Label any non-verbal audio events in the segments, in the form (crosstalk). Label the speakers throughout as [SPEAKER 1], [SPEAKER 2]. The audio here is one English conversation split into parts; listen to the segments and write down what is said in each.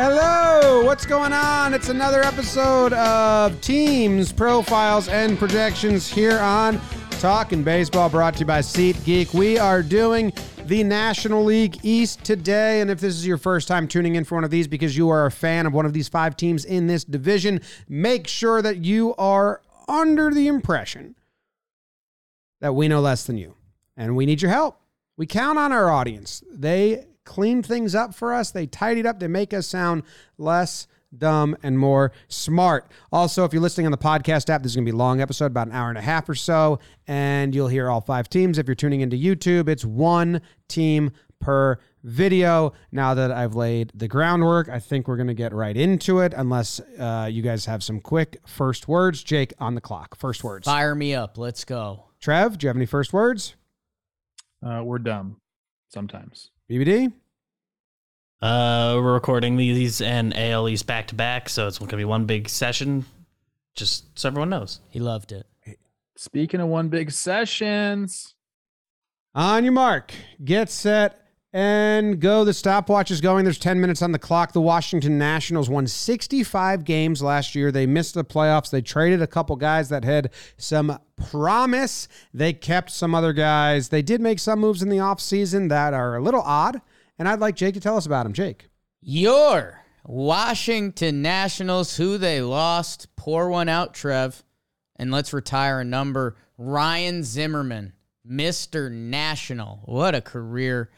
[SPEAKER 1] Hello, what's going on? It's another episode of Teams, Profiles, and Projections here on Talking Baseball, brought to you by SeatGeek. We are doing the National League East today, and if this is your first time tuning in for one of these because you are a fan of one of these five teams in this division, make sure that you are under the impression that we know less than you, and we need your help. We count on our audience. They clean things up for us. They tidied up. They make us sound less dumb and more smart. Also, if you're listening on the podcast app, this is going to be a long episode, about an hour and a half or so, and you'll hear all five teams. If you're tuning into YouTube, it's one team per video. Now that I've laid the groundwork, I think we're going to get right into it, unless uh, you guys have some quick first words. Jake, on the clock. First words.
[SPEAKER 2] Fire me up. Let's go.
[SPEAKER 1] Trev, do you have any first words?
[SPEAKER 3] Uh, we're dumb sometimes.
[SPEAKER 1] BBD?
[SPEAKER 4] Uh, we're recording these and ALEs back to back, so it's going to be one big session. Just so everyone knows.
[SPEAKER 2] He loved it.
[SPEAKER 3] Speaking of one big sessions,
[SPEAKER 1] On your mark, get set, and go. The stopwatch is going. There's 10 minutes on the clock. The Washington Nationals won 65 games last year. They missed the playoffs. They traded a couple guys that had some promise. They kept some other guys. They did make some moves in the offseason that are a little odd. And I'd like Jake to tell us about them. Jake.
[SPEAKER 2] Your Washington Nationals, who they lost. Pour one out, Trev. And let's retire a number. Ryan Zimmerman, Mr. National. What a career.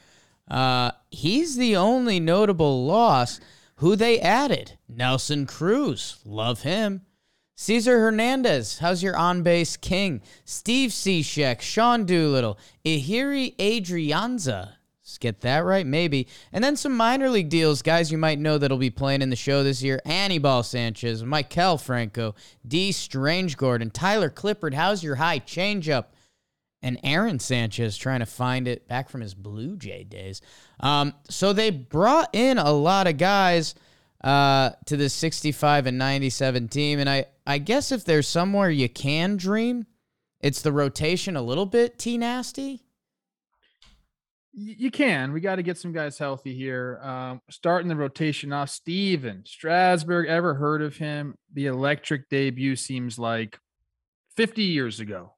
[SPEAKER 2] Uh, he's the only notable loss. Who they added? Nelson Cruz. Love him. Cesar Hernandez, how's your on base king? Steve Cishek, Sean Doolittle, Ehire Adrianza. Let's get that right, maybe. And then some minor league deals, guys you might know that'll be playing in the show this year. Anibal Sanchez, Maikel Franco, Dee Strange Gordon, Tyler Clippard. How's your high changeup? And Aaron Sanchez trying to find it back from his Blue Jay days. Um, so they brought in a lot of guys uh, to the 65 and 97 team. And I, I guess if there's somewhere you can dream, it's the rotation a little bit T nasty.
[SPEAKER 3] you can. We got to get some guys healthy here. Um, starting the rotation off, Stephen Strasburg. Ever heard of him? The electric debut seems like 50 years ago.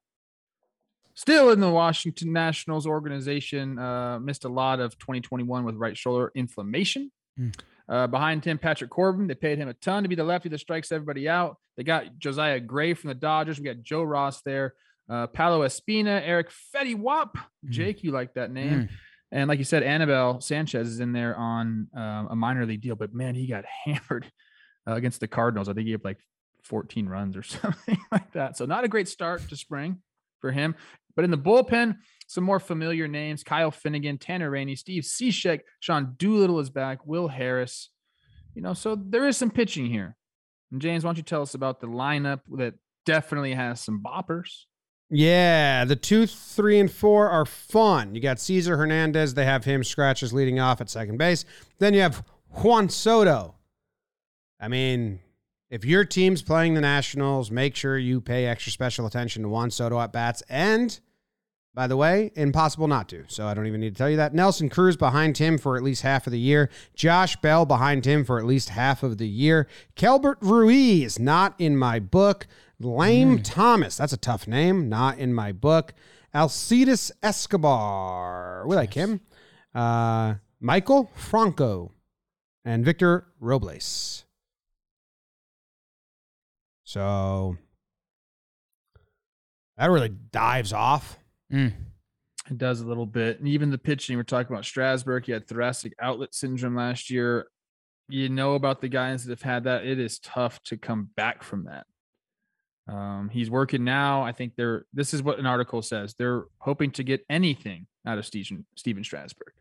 [SPEAKER 3] Still in the Washington Nationals organization, uh, missed a lot of 2021 with right shoulder inflammation.
[SPEAKER 2] Mm.
[SPEAKER 3] Uh, behind him, Patrick Corbin. They paid him a ton to be the lefty that strikes everybody out. They got Josiah Gray from the Dodgers. We got Joe Ross there. Uh, Paolo Espino, Eric Fetty Wap. Jake, you like that name.
[SPEAKER 2] Mm.
[SPEAKER 3] And like you said, Anibal Sanchez is in there on um, a minor league deal, but man, he got (laughs) hammered uh, against the Cardinals. I think he had like 14 runs or (laughs) something like that. So not a great start to spring for him. But in the bullpen, some more familiar names: Kyle Finnegan, Tanner Rainey, Steve Cishek, Sean Doolittle is back, Will Harris. You know, so there is some pitching here. And James, why don't you tell us about the lineup that definitely has some boppers?
[SPEAKER 1] Yeah, the two, three, and four are fun. You got Cesar Hernandez. They have him scratches leading off at second base. Then you have Juan Soto. I mean, if your team's playing the Nationals, make sure you pay extra special attention to Juan Soto at bats. And by the way, impossible not to. So I don't even need to tell you that. Nelson Cruz behind him for at least half of the year. Josh Bell behind him for at least half of the year. Keibert Ruiz, not in my book. Lane Thomas, that's a tough name, not in my book. Alcides Escobar, we like him. Uh, Maikel Franco and Victor Robles. So that really dives off.
[SPEAKER 2] Mm.
[SPEAKER 3] It does a little bit. And even the pitching, we're talking about Strasburg. He had thoracic outlet syndrome last year. You know about the guys that have had that. It is tough to come back from that. Um, he's working now. I think they're this is what an article says. They're hoping to get anything out of Stephen Stephen Strasburg.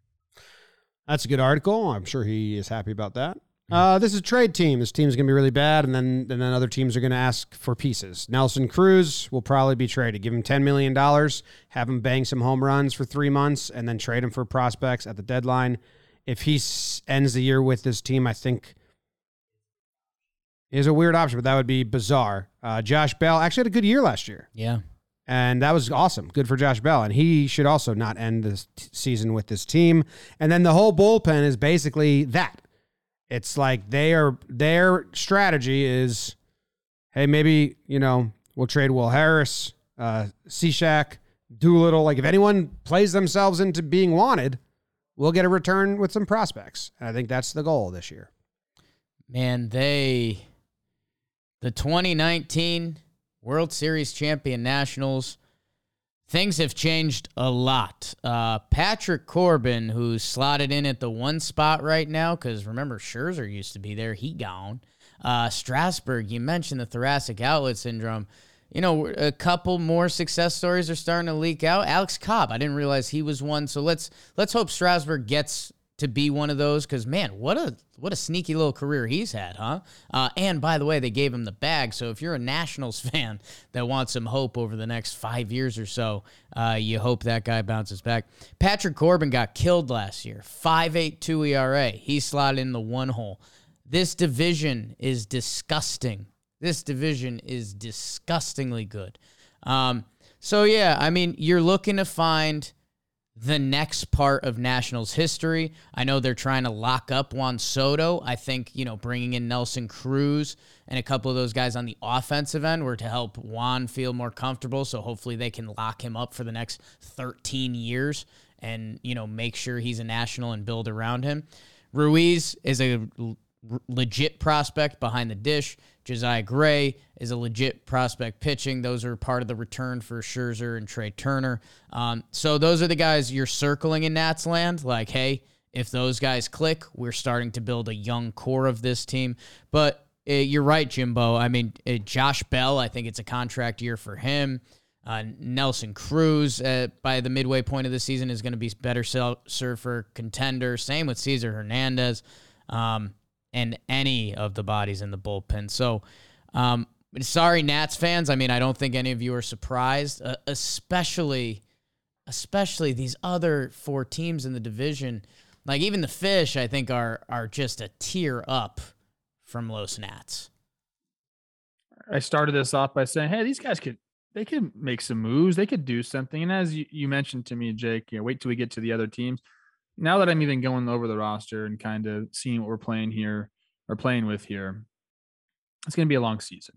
[SPEAKER 1] That's a good article. I'm sure he is happy about that. Uh, this is a trade team. This team's going to be really bad, and then and then other teams are going to ask for pieces. Nelson Cruz will probably be traded. Give him ten million dollars, have him bang some home runs for three months, and then trade him for prospects at the deadline. If he s- ends the year with this team, I think is a weird option, but that would be bizarre. Uh, Josh Bell actually had a good year last year.
[SPEAKER 2] Yeah.
[SPEAKER 1] And that was awesome. Good for Josh Bell. And he should also not end this t- season with this team. And then the whole bullpen is basically that. It's like they are their strategy is, hey, maybe you know we'll trade Will Harris, uh, Cishek, Doolittle. Like if anyone plays themselves into being wanted, we'll get a return with some prospects. And I think that's the goal this year.
[SPEAKER 2] Man, they the 2019 World Series champion Nationals. Things have changed a lot. Uh, Patrick Corbin, who's slotted in at the one spot right now, because remember Scherzer used to be there, he gone. Uh, Strasburg, you mentioned the thoracic outlet syndrome. You know, a couple more success stories are starting to leak out. Alex Cobb, I didn't realize he was one. So let's let's hope Strasburg gets to be one of those because man, what a what a sneaky little career he's had, huh? Uh, and by the way, they gave him the bag. So if you're a Nationals (laughs) fan that wants some hope over the next five years or so, uh, you hope that guy bounces back. Patrick Corbin got killed last year, five eight two ERA. He slotted in the one hole. This division is disgusting. This division is disgustingly good. Um, so yeah, I mean, you're looking to find the next part of Nationals history. I know they're trying to lock up Juan Soto. I think, you know, bringing in Nelson Cruz and a couple of those guys on the offensive end were to help Juan feel more comfortable. So hopefully they can lock him up for the next 13 years and, you know, make sure he's a national and build around him. Ruiz is a legit prospect behind the dish. Josiah Gray is a legit prospect pitching. Those are part of the return for Scherzer and Trea Turner. Um, so those are the guys you're circling in Nats land. Like, hey, if those guys click, we're starting to build a young core of this team. But uh, you're right, Jimbo. I mean, uh, Josh Bell, I think it's a contract year for him. Uh, Nelson Cruz, uh, by the midway point of the season, is going to be better served for contender. Same with Cesar Hernandez. Um, and any of the bodies in the bullpen. So, um, sorry, Nats fans. I mean, I don't think any of you are surprised, uh, especially, especially these other four teams in the division. Like even the Fish, I think are are just a tier up from Los Nats.
[SPEAKER 3] I started this off by saying, "Hey, these guys could they could make some moves. They could do something." And as you, you mentioned to me, Jake, you know, wait till we get to the other teams now that I'm even going over the roster and kind of seeing what we're playing here or playing with here, it's going to be a long season.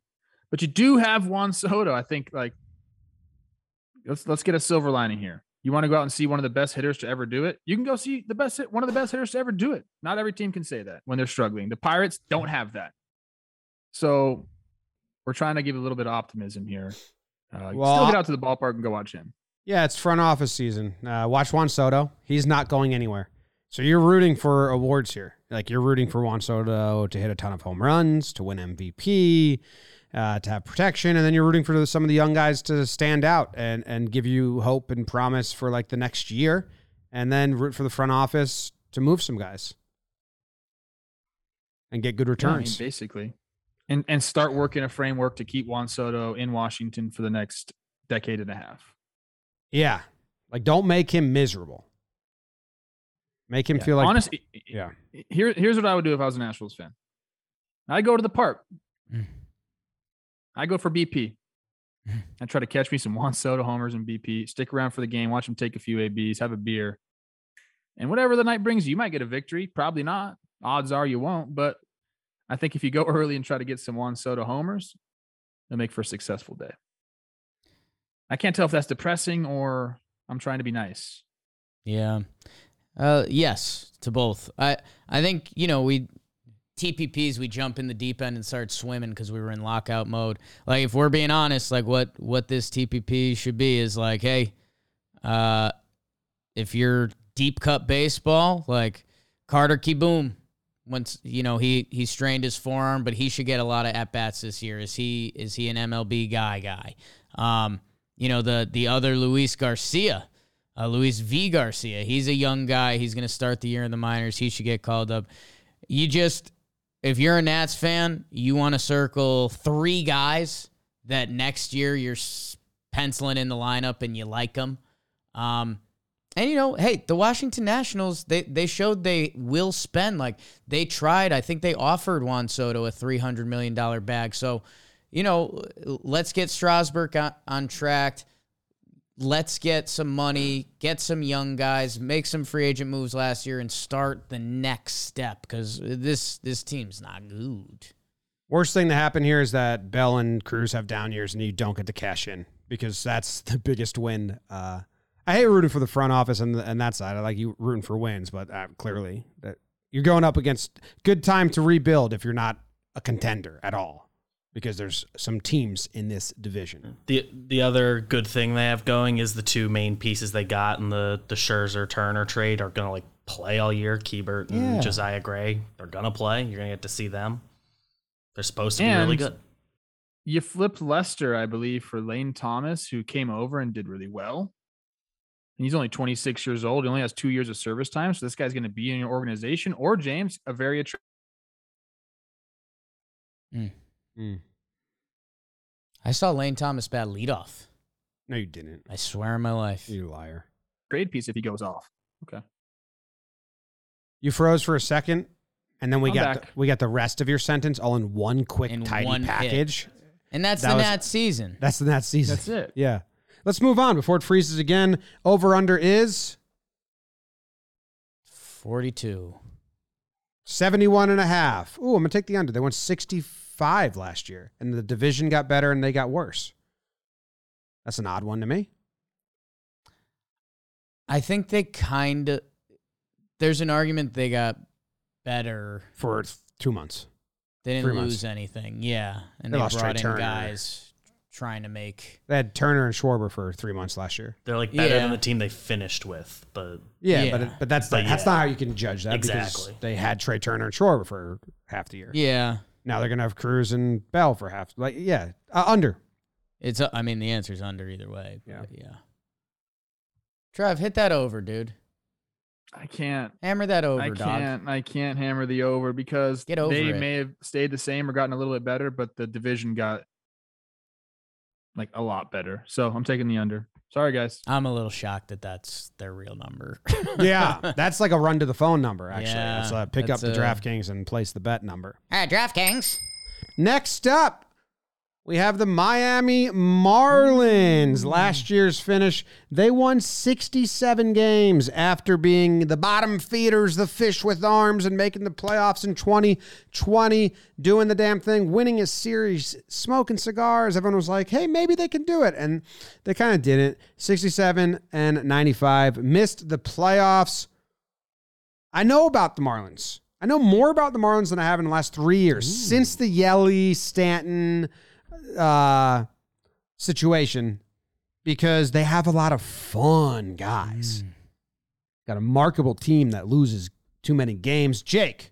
[SPEAKER 3] But you do have Juan Soto. I think like let's let's get a silver lining here. You want to go out and see one of the best hitters to ever do it? You can go see the best one of the best hitters to ever do it. Not every team can say that when they're struggling. The Pirates don't have that. So we're trying to give a little bit of optimism here. Uh, well, still get out to the ballpark and go watch him.
[SPEAKER 1] Yeah, it's front office season. Uh, watch Juan Soto. He's not going anywhere. So you're rooting for awards here. Like you're rooting for Juan Soto to hit a ton of home runs, to win MVP, uh, to have protection, and then you're rooting for some of the young guys to stand out and and give you hope and promise for like the next year, and then root for the front office to move some guys and get good returns.
[SPEAKER 3] Yeah, I mean, basically, and and start working a framework to keep Juan Soto in Washington for the next decade and a half.
[SPEAKER 1] Yeah. Like don't make him miserable. Make him
[SPEAKER 3] yeah.
[SPEAKER 1] feel like
[SPEAKER 3] honestly. Yeah. Here, here's what I would do if I was a Nationals fan. I go to the park. I go for BP. Mm. I try to catch me some Juan Soto homers and BP. Stick around for the game. Watch him take a few abs. Have a beer, and whatever the night brings you, you might get a victory. Probably not. Odds are you won't. But I think if you go (laughs) early and try to get some Juan Soto homers, it'll make for a successful day. I can't tell if that's depressing or I'm trying to be nice.
[SPEAKER 2] Yeah. Uh, yes, to both. I I think you know we TPPs we jump in the deep end and start swimming because we were in lockout mode. Like if we're being honest, like what what this TPP should be is like, hey, uh, if you're deep cut baseball, like Carter Kieboom, once you know he he strained his forearm, but he should get a lot of at bats this year. Is he is he an MLB guy guy? Um, you know, the the other Luis Garcia, uh, Luis V. Garcia. He's a young guy. He's going to start the year in the minors. He should get called up. You just, if you're a Nats fan, you want to circle three guys that next year you're penciling in the lineup and you like them. Um, and you know, hey, the Washington Nationals, they they showed they will spend. Like they tried. I think they offered Juan Soto a three hundred million dollar bag. So you know, let's get Strasburg on, on track. let's get some money, get some young guys, make some free agent moves last year, and start the next step because this this team's not good.
[SPEAKER 1] Worst thing to happen here is that Bell and Cruz have down years and you don't get to cash in because that's (laughs) the biggest win. Uh, I hate rooting for the front office and, and that side. I like you rooting for wins, but uh, clearly that you're going up against good time to rebuild if you're not a contender at all because there's some teams in this division.
[SPEAKER 4] The the other good thing they have going is the two main pieces they got in the the Scherzer Turner trade are gonna like play all year. Keibert and
[SPEAKER 1] Yeah.
[SPEAKER 4] Josiah Gray, they're gonna play. You're gonna get to see them. They're supposed to be really good.
[SPEAKER 3] You flipped Lester, I believe, for Lane Thomas, who came over and did really well. And he's only 26 years old. He only has two years of service time. So this guy's going to be in your organization. Or James, a very attractive. Hmm. Mm.
[SPEAKER 2] I saw Lane Thomas bat leadoff.
[SPEAKER 1] No, you didn't.
[SPEAKER 2] I swear on my life.
[SPEAKER 1] You liar.
[SPEAKER 3] Trade piece if he goes off. Okay.
[SPEAKER 1] You froze for a second, and then we
[SPEAKER 3] I'm
[SPEAKER 1] got the, we got the rest of your sentence all in one quick
[SPEAKER 2] in
[SPEAKER 1] tidy
[SPEAKER 2] one
[SPEAKER 1] package. Hit.
[SPEAKER 2] And that's
[SPEAKER 1] that
[SPEAKER 2] the Nat season.
[SPEAKER 1] That's the Nat season.
[SPEAKER 3] That's it.
[SPEAKER 1] Yeah. Let's move on before it freezes again. Over under is
[SPEAKER 2] 42.
[SPEAKER 1] 71 and a half. Ooh, I'm going to take the under. They went 64 five last year, and the division got better and they got worse. That's an odd one to me.
[SPEAKER 2] I think they kind of. There's an argument they got better
[SPEAKER 1] for two months.
[SPEAKER 2] They didn't
[SPEAKER 1] Three
[SPEAKER 2] lose
[SPEAKER 1] months.
[SPEAKER 2] anything. Yeah, and
[SPEAKER 1] they,
[SPEAKER 2] they brought Trea in
[SPEAKER 1] Turner.
[SPEAKER 2] guys trying to make.
[SPEAKER 1] They had Turner and Schwarber for three months last year.
[SPEAKER 4] They're like better
[SPEAKER 2] yeah.
[SPEAKER 4] than the team they finished with, but
[SPEAKER 1] yeah,
[SPEAKER 2] yeah.
[SPEAKER 1] but but that's
[SPEAKER 4] but yeah.
[SPEAKER 1] that's not how you can judge that
[SPEAKER 4] exactly.
[SPEAKER 1] Because they had Trea Turner and Schwarber for half the year.
[SPEAKER 2] Yeah,
[SPEAKER 1] now they're gonna have Cruz and Bell for half. Like yeah, uh, under.
[SPEAKER 2] It's. I mean, the answer's under either way.
[SPEAKER 1] Yeah.
[SPEAKER 2] but yeah. Trev, hit that over, dude.
[SPEAKER 3] I can't.
[SPEAKER 2] Hammer that over,
[SPEAKER 3] I can't. I can't hammer the over because
[SPEAKER 2] Get over
[SPEAKER 3] they
[SPEAKER 2] it.
[SPEAKER 3] may have stayed the same or gotten a little bit better, but the division got like a lot better. So I'm taking the under. Sorry, guys.
[SPEAKER 2] I'm a little shocked that that's their real number. (laughs)
[SPEAKER 1] Yeah, that's like a run to the phone number. Actually, that's
[SPEAKER 2] Yeah,
[SPEAKER 1] uh, pick up the
[SPEAKER 2] a-
[SPEAKER 1] DraftKings and place the bet number.
[SPEAKER 2] Hey, DraftKings.
[SPEAKER 1] Next up, we have the Miami Marlins. Last year's finish, they won 67 games after being the bottom feeders, the fish with arms, and making the playoffs in 2020, doing the damn thing, winning a series, smoking cigars. Everyone was like, hey, maybe they can do it. And they kind of didn't. 67 and 95, missed the playoffs. I know about the Marlins. I know more about the Marlins than I have in the last three years since the Yelly Stanton uh, situation because they have a lot of fun guys. Got a markable team that loses too many games. Jake,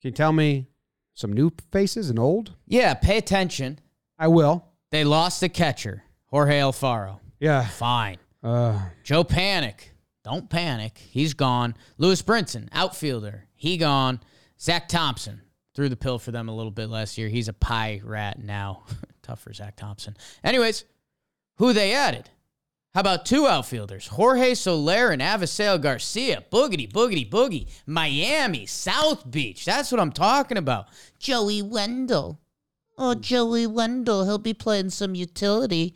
[SPEAKER 1] can you tell me some new faces and old?
[SPEAKER 2] Yeah, pay attention.
[SPEAKER 1] I will.
[SPEAKER 2] They lost the catcher, Jorge Alfaro.
[SPEAKER 1] Yeah.
[SPEAKER 2] Fine.
[SPEAKER 1] Uh,
[SPEAKER 2] Joe Panik. Don't panic. He's gone. Lewis Brinson, outfielder. He gone. Zach Thompson threw the pill for them a little bit last year. He's a pie rat now. (laughs) Tough for Zach Thompson. Anyways, who they added? How about two outfielders? Jorge Soler and Avisail Garcia. Boogity, boogity, boogie. Miami, South Beach. That's what I'm talking about. Joey Wendle. Oh, Joey Wendle. He'll be playing some utility.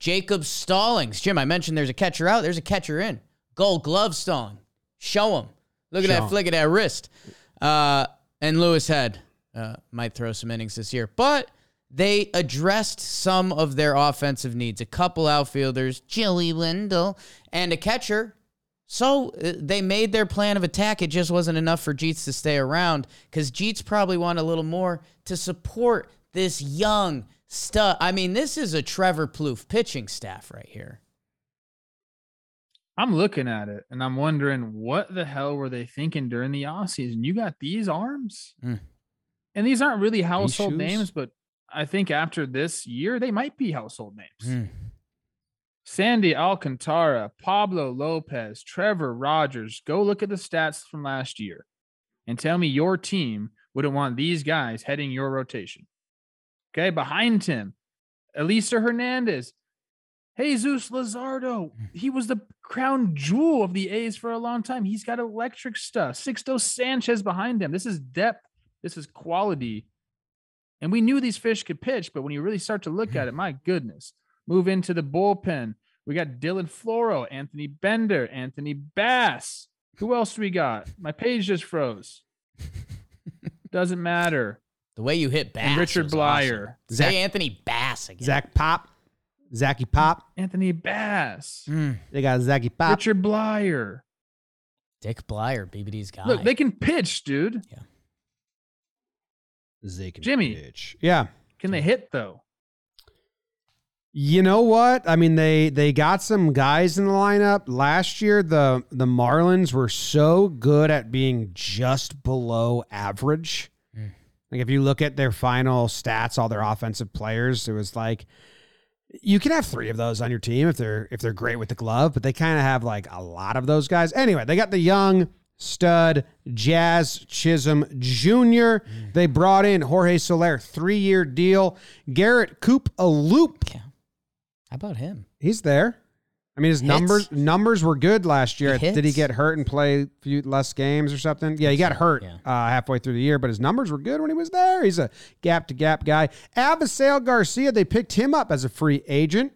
[SPEAKER 2] Jacob Stallings. Jim, I mentioned there's a catcher out. There's a catcher in. Gold glove Stalling. Show him. Look at
[SPEAKER 1] Show
[SPEAKER 2] that
[SPEAKER 1] him.
[SPEAKER 2] flick of that wrist. Uh, and Louis Head uh, might throw some innings this year. But they addressed some of their offensive needs. A couple outfielders, Jilly Wendle, and a catcher. So uh, they made their plan of attack. It just wasn't enough for Jeets to stay around because Jeets probably want a little more to support this young stud. I mean, this is a Trevor Plouffe pitching staff right here.
[SPEAKER 3] I'm looking at it and I'm wondering what the hell were they thinking during the offseason? You got these arms?
[SPEAKER 2] Mm.
[SPEAKER 3] And these aren't really household names, but I think after this year, they might be household names.
[SPEAKER 2] Mm.
[SPEAKER 3] Sandy Alcantara, Pablo Lopez, Trevor Rogers. Go look at the stats from last year and tell me your team wouldn't want these guys heading your rotation. Okay, behind him, Elieser Hernandez, Jesus Luzardo. Hmm. He was the crown jewel of the A's for a long time. He's got electric stuff. Sixto Sanchez behind him. This is depth. This is quality. And we knew these fish could pitch, but when you really start to look at hmm. it, my goodness. Move into the bullpen. We got Dylan Floro, Anthony Bender, Anthony Bass. Who else we got? My page just froze. (laughs) Doesn't matter.
[SPEAKER 2] The way you hit Bass.
[SPEAKER 3] And Richard
[SPEAKER 2] was
[SPEAKER 3] Bleier.
[SPEAKER 2] awesome.
[SPEAKER 1] Zach-
[SPEAKER 2] Say Anthony Bass again.
[SPEAKER 1] Zach Pop, Zachy Pop.
[SPEAKER 3] Anthony Bass.
[SPEAKER 2] Mm.
[SPEAKER 1] They got Zachy Pop.
[SPEAKER 3] Richard Bleier.
[SPEAKER 2] Dick Bleier, BBD's guy.
[SPEAKER 3] Look, they can pitch, dude. Yeah.
[SPEAKER 1] They can
[SPEAKER 3] Jimmy.
[SPEAKER 1] pitch. Yeah.
[SPEAKER 3] Can they hit though?
[SPEAKER 1] You know what? I mean, they they got some guys in the lineup last year. The the Marlins were so good at being just below average.
[SPEAKER 2] Mm.
[SPEAKER 1] Like if you look at their final stats, all their offensive players, it was like you can have three of those on your team if they're if they're great with the glove, but they kind of have like a lot of those guys. Anyway, they got the young stud Jazz Chisholm Jr. Mm. They brought in Jorge Soler, three year deal. Garrett Coop a loop.
[SPEAKER 2] Yeah. How about him?
[SPEAKER 1] He's there. I mean, his
[SPEAKER 2] Hits.
[SPEAKER 1] numbers numbers were good last year.
[SPEAKER 2] He
[SPEAKER 1] Did he get hurt and play a few less games or something? Yeah, he got hurt
[SPEAKER 2] Yeah.
[SPEAKER 1] uh, halfway through the year, but his numbers were good when he was there. He's a gap to gap guy. Avisail Garcia, they picked him up as a free agent.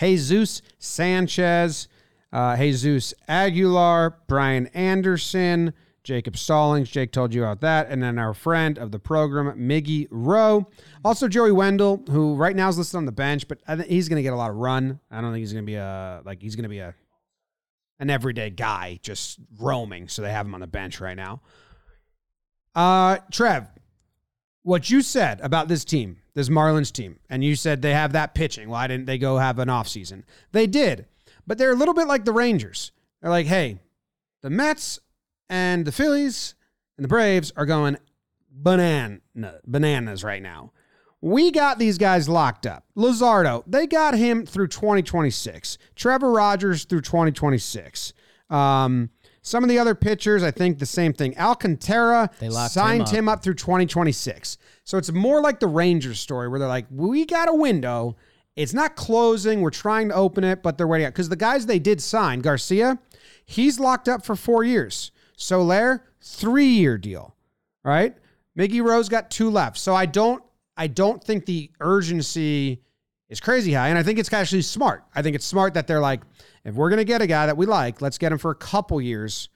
[SPEAKER 1] Jesus Sanchez, uh, Jesus Aguilar, Brian Anderson, Jacob Stallings. Jake told you about that. And then our friend of the program, Miggy Rowe. Also, Joey Wendle, who right now is listed on the bench, but I think he's going to get a lot of run. I don't think he's going to be a, like, he's going to be a, an everyday guy just roaming. So they have him on the bench right now. Uh, Trev, what you said about this team, this Marlins team, and you said they have that pitching. Why didn't they go have an offseason? They did, but they're a little bit like the Rangers. They're like, hey, the Mets and the Phillies and the Braves are going banana, bananas right now. We got these guys locked up. Luzardo, they got him through 2026. Trevor Rogers through 2026. Um, some of the other pitchers, I think the same thing. Alcantara
[SPEAKER 2] They
[SPEAKER 1] signed
[SPEAKER 2] him
[SPEAKER 1] him up through 2026. So it's more like the Rangers story where they're like, we got a window. It's not closing. We're trying to open it, but they're waiting out. Because the guys they did sign, Garcia, he's locked up for four years. Soler, three year deal. Right? Miggy Rose got two left. So I don't I don't think the urgency is crazy high. And I think it's actually smart. I think it's smart that they're like, if we're gonna get a guy that we like, let's get him for a couple years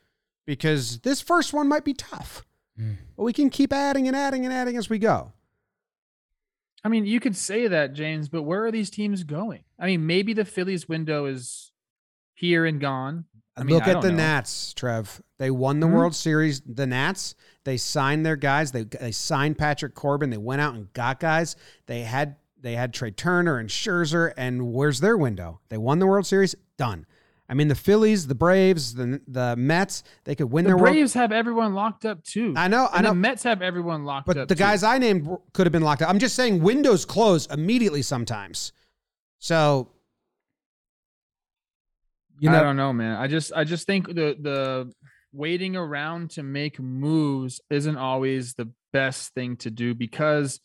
[SPEAKER 1] because this first one might be tough. Hmm. But we can keep adding and adding and adding as we go.
[SPEAKER 3] I mean, you could say that, James, but where are these teams going? I mean, maybe the Phillies window is here and gone. I mean,
[SPEAKER 1] Look
[SPEAKER 3] I
[SPEAKER 1] at the
[SPEAKER 3] know.
[SPEAKER 1] Nats, Trev. They won the
[SPEAKER 3] Mhm.
[SPEAKER 1] World Series. The Nats, they signed their guys. They they signed Patrick Corbin. They went out and got guys. They had they had Trea Turner and Scherzer. And where's their window? They won the World Series. Done. I mean, the Phillies, the Braves, the the Mets. They could win
[SPEAKER 3] The
[SPEAKER 1] their World.
[SPEAKER 3] Braves have everyone locked up too.
[SPEAKER 1] I know, I know.
[SPEAKER 3] The Mets have everyone locked up.
[SPEAKER 1] But the
[SPEAKER 3] too.
[SPEAKER 1] guys I named could have been locked up. I'm just saying windows close immediately sometimes. So you
[SPEAKER 3] I don't know, man. I just I just think the the waiting around to make moves isn't always the best thing to do because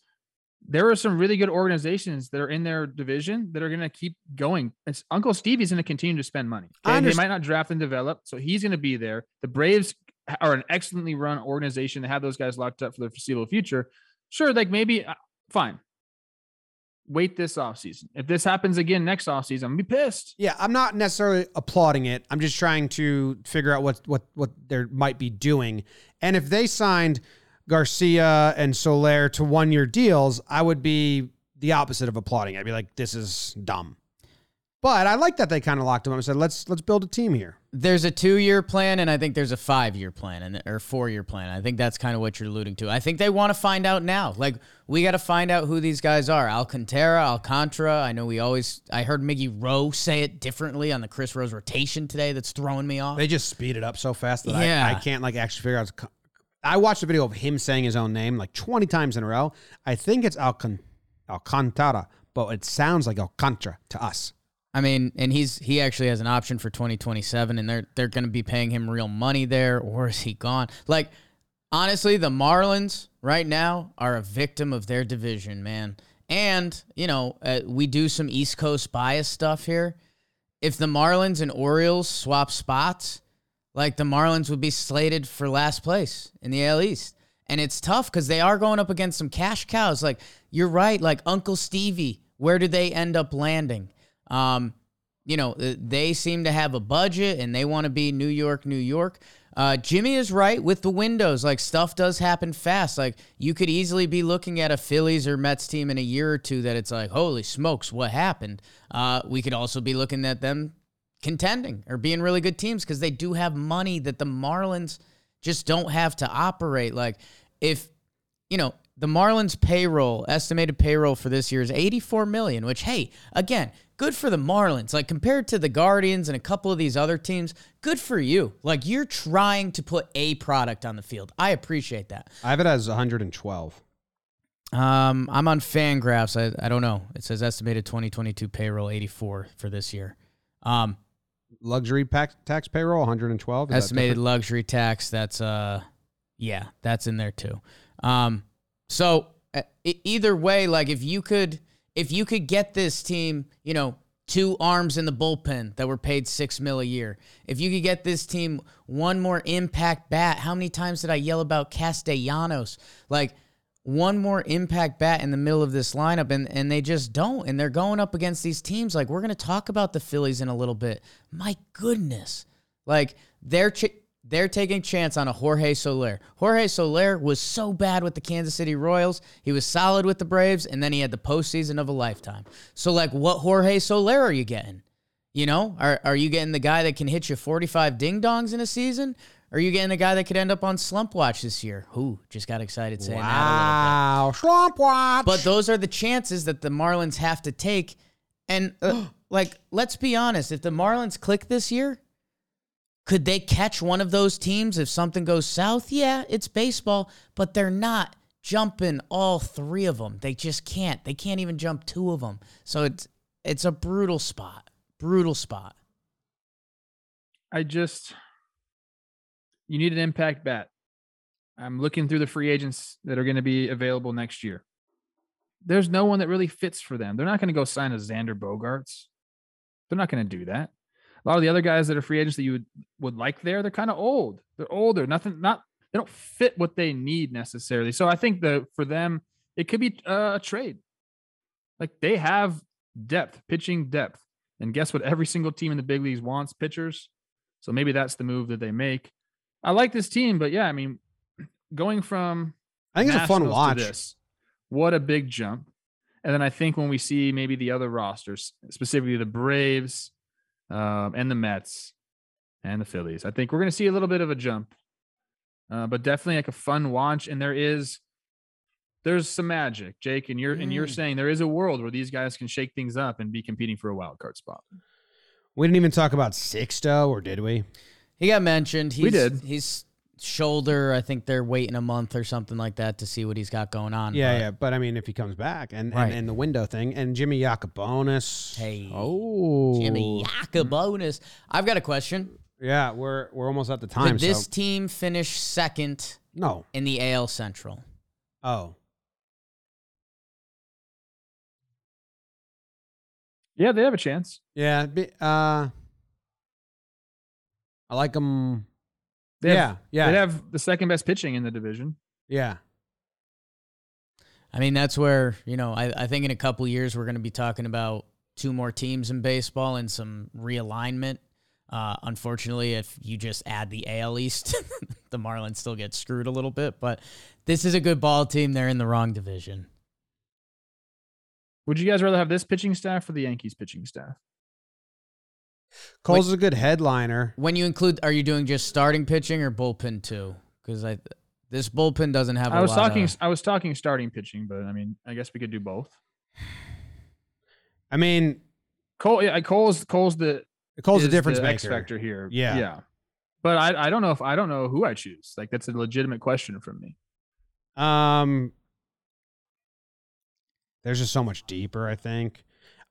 [SPEAKER 3] there are some really good organizations that are in their division that are going to keep going. It's Uncle Stevie's going to continue to spend money. Okay? They might not draft and develop, so he's going to be there. The Braves are an excellently run organization. They have those guys locked up for the foreseeable future. Sure, like maybe uh, fine. Wait this offseason. If this happens again next offseason, I'm gonna be pissed.
[SPEAKER 1] Yeah, I'm not necessarily applauding it. I'm just trying to figure out what what what they might be doing. And if they signed Garcia and Soler to one year deals, I would be the opposite of applauding. I'd be like, this is dumb. But I like that they kind of locked them up and said, let's let's build a team here.
[SPEAKER 2] There's a two year plan, and I think there's a five year plan, and or four year plan. I think that's kind of what you're alluding to. I think they want to find out now. Like we got to find out who these guys are. Alcantara, Alcantara. I know we always. I heard Miggy Rowe say it differently on the Chris Rose rotation today. That's throwing me off.
[SPEAKER 1] They just speed it up so fast that
[SPEAKER 2] Yeah.
[SPEAKER 1] I, I can't like actually figure out. I watched a video of him saying his own name like 20 times in a row. I think it's Alcan- Alcantara, but it sounds like Alcantara to us.
[SPEAKER 2] I mean, and he's he actually has an option for 2027, and they're they're going to be paying him real money there, or is he gone? Like, honestly, the Marlins right now are a victim of their division, man. And you know, uh, we do some East Coast bias stuff here. If the Marlins and Orioles swap spots, like the Marlins would be slated for last place in the AL East. And it's tough because they are going up against some cash cows. Like, you're right. Like, Uncle Stevie, where do they end up landing? Um, you know, they seem to have a budget and they want to be New York, New York. Uh, Jimmy is right with the windows. Like stuff does happen fast. Like you could easily be looking at a Phillies or Mets team in a year or two that it's like, holy smokes, what happened? Uh, we could also be looking at them contending or being really good teams because they do have money that the Marlins just don't have to operate. Like if you know the Marlins payroll estimated payroll for this year is 84 million, which hey, again, good for the Marlins. Like compared to the Guardians and a couple of these other teams, good for you. Like you're trying to put a product on the field. I appreciate that.
[SPEAKER 1] I have it as 112.
[SPEAKER 2] Um, I'm on Fangraphs. I, I don't know. It says estimated 2022 payroll 84 for this year. Um,
[SPEAKER 1] Luxury pack, tax payroll 112. Is
[SPEAKER 2] estimated luxury tax. That's uh, yeah, that's in there too. Um, so uh, either way, like if you could, if you could get this team, you know, two arms in the bullpen that were paid six mil a year. If you could get this team one more impact bat, how many times did I yell about Castellanos? Like one more impact bat in the middle of this lineup, and and they just don't. And they're going up against these teams. Like we're gonna talk about the Phillies in a little bit. My goodness, like they're. Ch- they're taking a chance on a Jorge Soler. Jorge Soler was so bad with the Kansas City Royals. He was solid with the Braves, and then he had the postseason of a lifetime. So, like, what Jorge Soler are you getting? You know, are, are you getting the guy that can hit you 45 ding dongs in a season? Or are you getting a guy that could end up on slump watch this year? Who just got excited saying that little bit.
[SPEAKER 1] Wow. Swamp watch.
[SPEAKER 2] But those are the chances that the Marlins have to take. And uh, (gasps) like, let's be honest, if the Marlins click this year, could they catch one of those teams if something goes south? Yeah, it's baseball, but they're not jumping all three of them. They just can't. They can't even jump two of them. So it's it's a brutal spot. Brutal spot.
[SPEAKER 3] I just you need an impact bat. I'm looking through the free agents that are going to be available next year. There's no one that really fits for them. They're not going to go sign a Xander Bogaerts. They're not going to do that. A lot of the other guys that are free agents that you would, would like there, they're kind of old. They're older. Nothing, not they don't fit what they need necessarily. So I think that for them, it could be uh, a trade. Like they have depth, pitching depth. And guess what? Every single team in the big leagues wants pitchers. So maybe that's the move that they make. I like this team, but yeah, I mean, (clears throat) going from
[SPEAKER 1] I think it's a fun watch.
[SPEAKER 3] This, what a big jump. And then I think when we see maybe the other rosters, specifically the Braves um, and the Mets and the Phillies, I think we're going to see a little bit of a jump, uh, but definitely like a fun watch. And there is, there's some magic, Jake, and you're and you're
[SPEAKER 2] Mm.
[SPEAKER 3] saying there is a world where these guys can shake things up and be competing for a wild card spot.
[SPEAKER 1] We didn't even talk about Sixto, or did we?
[SPEAKER 2] He got mentioned. He's,
[SPEAKER 3] We did.
[SPEAKER 2] He's shoulder. I think they're waiting a month or something like that to see what he's got going on.
[SPEAKER 1] Yeah,
[SPEAKER 2] but-
[SPEAKER 1] yeah. But I mean, if he comes back and,
[SPEAKER 2] Right.
[SPEAKER 1] and, and the window thing and Jimmy Yacabonis.
[SPEAKER 2] Hey,
[SPEAKER 1] Oh.
[SPEAKER 2] Jimmy Bonus. I've got a question.
[SPEAKER 1] Yeah, we're we're almost at the time.
[SPEAKER 2] Did this
[SPEAKER 1] so
[SPEAKER 2] team finish second
[SPEAKER 1] no.
[SPEAKER 2] in the AL Central?
[SPEAKER 1] Oh.
[SPEAKER 3] Yeah, they have a chance.
[SPEAKER 1] Yeah. Be, uh. I like them.
[SPEAKER 3] They have,
[SPEAKER 1] Yeah. Yeah.
[SPEAKER 3] They have the second best pitching in the division.
[SPEAKER 1] yeah.
[SPEAKER 2] I mean, that's where, you know, I, I think in a couple years we're going to be talking about two more teams in baseball and some realignment. Uh, unfortunately, if you just add the AL East, (laughs) the Marlins still get screwed a little bit. But this is a good ball team. They're in the wrong division.
[SPEAKER 3] Would you guys rather have this pitching staff or the Yankees pitching staff?
[SPEAKER 1] Cole's a good headliner.
[SPEAKER 2] When you include, are you doing just starting pitching or bullpen too? Because I this bullpen doesn't have. I
[SPEAKER 3] I was talking. I was talking starting pitching, but I mean, I guess we could do both.
[SPEAKER 1] I mean,
[SPEAKER 3] Cole, yeah, Cole's Cole's the
[SPEAKER 1] Cole's a
[SPEAKER 3] is
[SPEAKER 1] difference
[SPEAKER 3] the
[SPEAKER 1] maker.
[SPEAKER 3] X factor here.
[SPEAKER 1] Yeah.
[SPEAKER 3] yeah. But I, I don't know if I don't know who I choose. Like that's a legitimate question from me.
[SPEAKER 1] Um, there's just so much deeper. I think.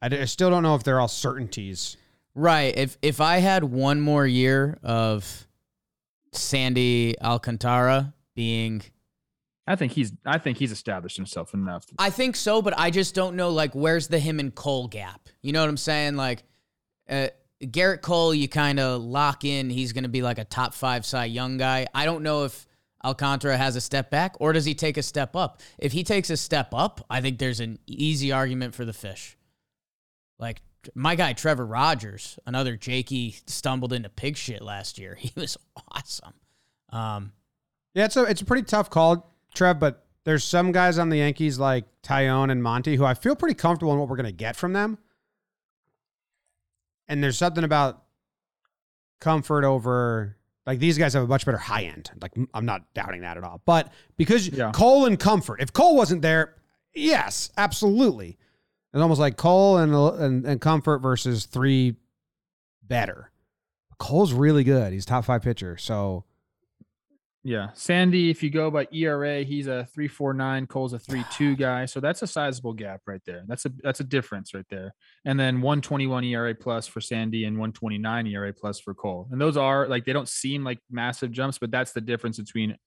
[SPEAKER 1] I still don't know if they're all certainties.
[SPEAKER 2] Right. If if I had one more year of Sandy Alcantara being
[SPEAKER 3] I think he's I think he's established himself enough.
[SPEAKER 2] I think so, but I just don't know like where's the him and Cole gap. You know what I'm saying? Like uh, Gerrit Cole, you kind of lock in. He's going to be like a top five Cy Young guy. I don't know if Alcantara has a step back or does he take a step up. If he takes a step up, I think there's an easy argument for the fish. Like my guy Trevor Rogers, another Jakey stumbled into pig shit last year. (laughs) He was awesome. Um,
[SPEAKER 1] Yeah, it's a it's a pretty tough call, Trev. But there's some guys on the Yankees like Taillon and Monty who I feel pretty comfortable in what we're gonna get from them. And there's something about comfort over like these guys have a much better high end. Like I'm not doubting that at all. But because
[SPEAKER 3] Yeah.
[SPEAKER 1] Cole and comfort, if Cole wasn't there, yes, absolutely. It's almost like Cole and and, and comfort versus three better. Cole's really good. He's top five pitcher. So
[SPEAKER 3] Yeah, Sandy. If you go by ERA, he's a three four nine. Cole's a three two (sighs) guy. So that's a sizable gap right there. That's a that's a difference right there. And then one twenty one ERA plus for Sandy and one twenty nine ERA plus for Cole. And those are like they don't seem like massive jumps, but that's the difference between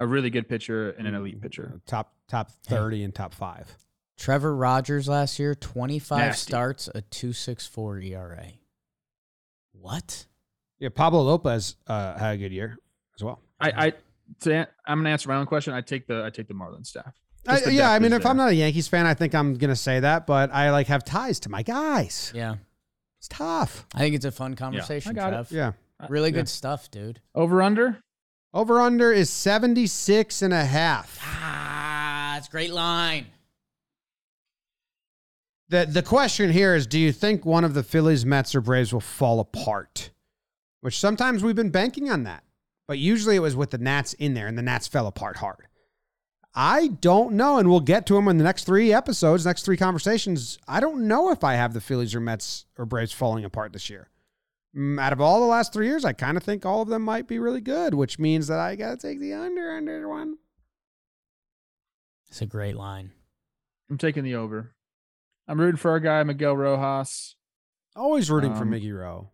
[SPEAKER 3] a really good pitcher and an elite mm, pitcher.
[SPEAKER 1] top top thirty and top five.
[SPEAKER 2] Trevor Rogers last year, 25
[SPEAKER 3] Nasty.
[SPEAKER 2] starts, a 264 ERA. What?
[SPEAKER 1] Yeah, Pablo Lopez uh, had a good year as well.
[SPEAKER 3] I I to, I'm gonna answer my own question. I take the I take the Marlins staff.
[SPEAKER 1] I,
[SPEAKER 3] the
[SPEAKER 1] yeah, I mean,
[SPEAKER 3] is
[SPEAKER 1] if I'm not a Yankees fan, I think I'm gonna say that, but I like have ties to my guys.
[SPEAKER 2] Yeah.
[SPEAKER 1] It's tough.
[SPEAKER 2] I think it's a fun conversation,
[SPEAKER 3] got it.
[SPEAKER 2] Trev.
[SPEAKER 1] Yeah.
[SPEAKER 2] Really
[SPEAKER 3] Yeah.
[SPEAKER 2] good stuff, dude.
[SPEAKER 3] over under.
[SPEAKER 1] Over under is 76 and a half.
[SPEAKER 2] Ah, it's great line.
[SPEAKER 1] The the question here is do you think one of the Phillies, Mets, or Braves will fall apart? Which sometimes we've been banking on that. But usually it was with the Nats in there and the Nats fell apart hard. I don't know, and we'll get to them in the next three episodes, next three conversations. I don't know if I have the Phillies or Mets or Braves falling apart this year. Mm, Out of all the last three years, I kind of think all of them might be really good, which means that I got to take the under under one.
[SPEAKER 2] It's a great line.
[SPEAKER 3] I'm taking the over. I'm rooting for our guy Miguel Rojas.
[SPEAKER 1] Always rooting for
[SPEAKER 3] Um,
[SPEAKER 1] Mickey Rowe.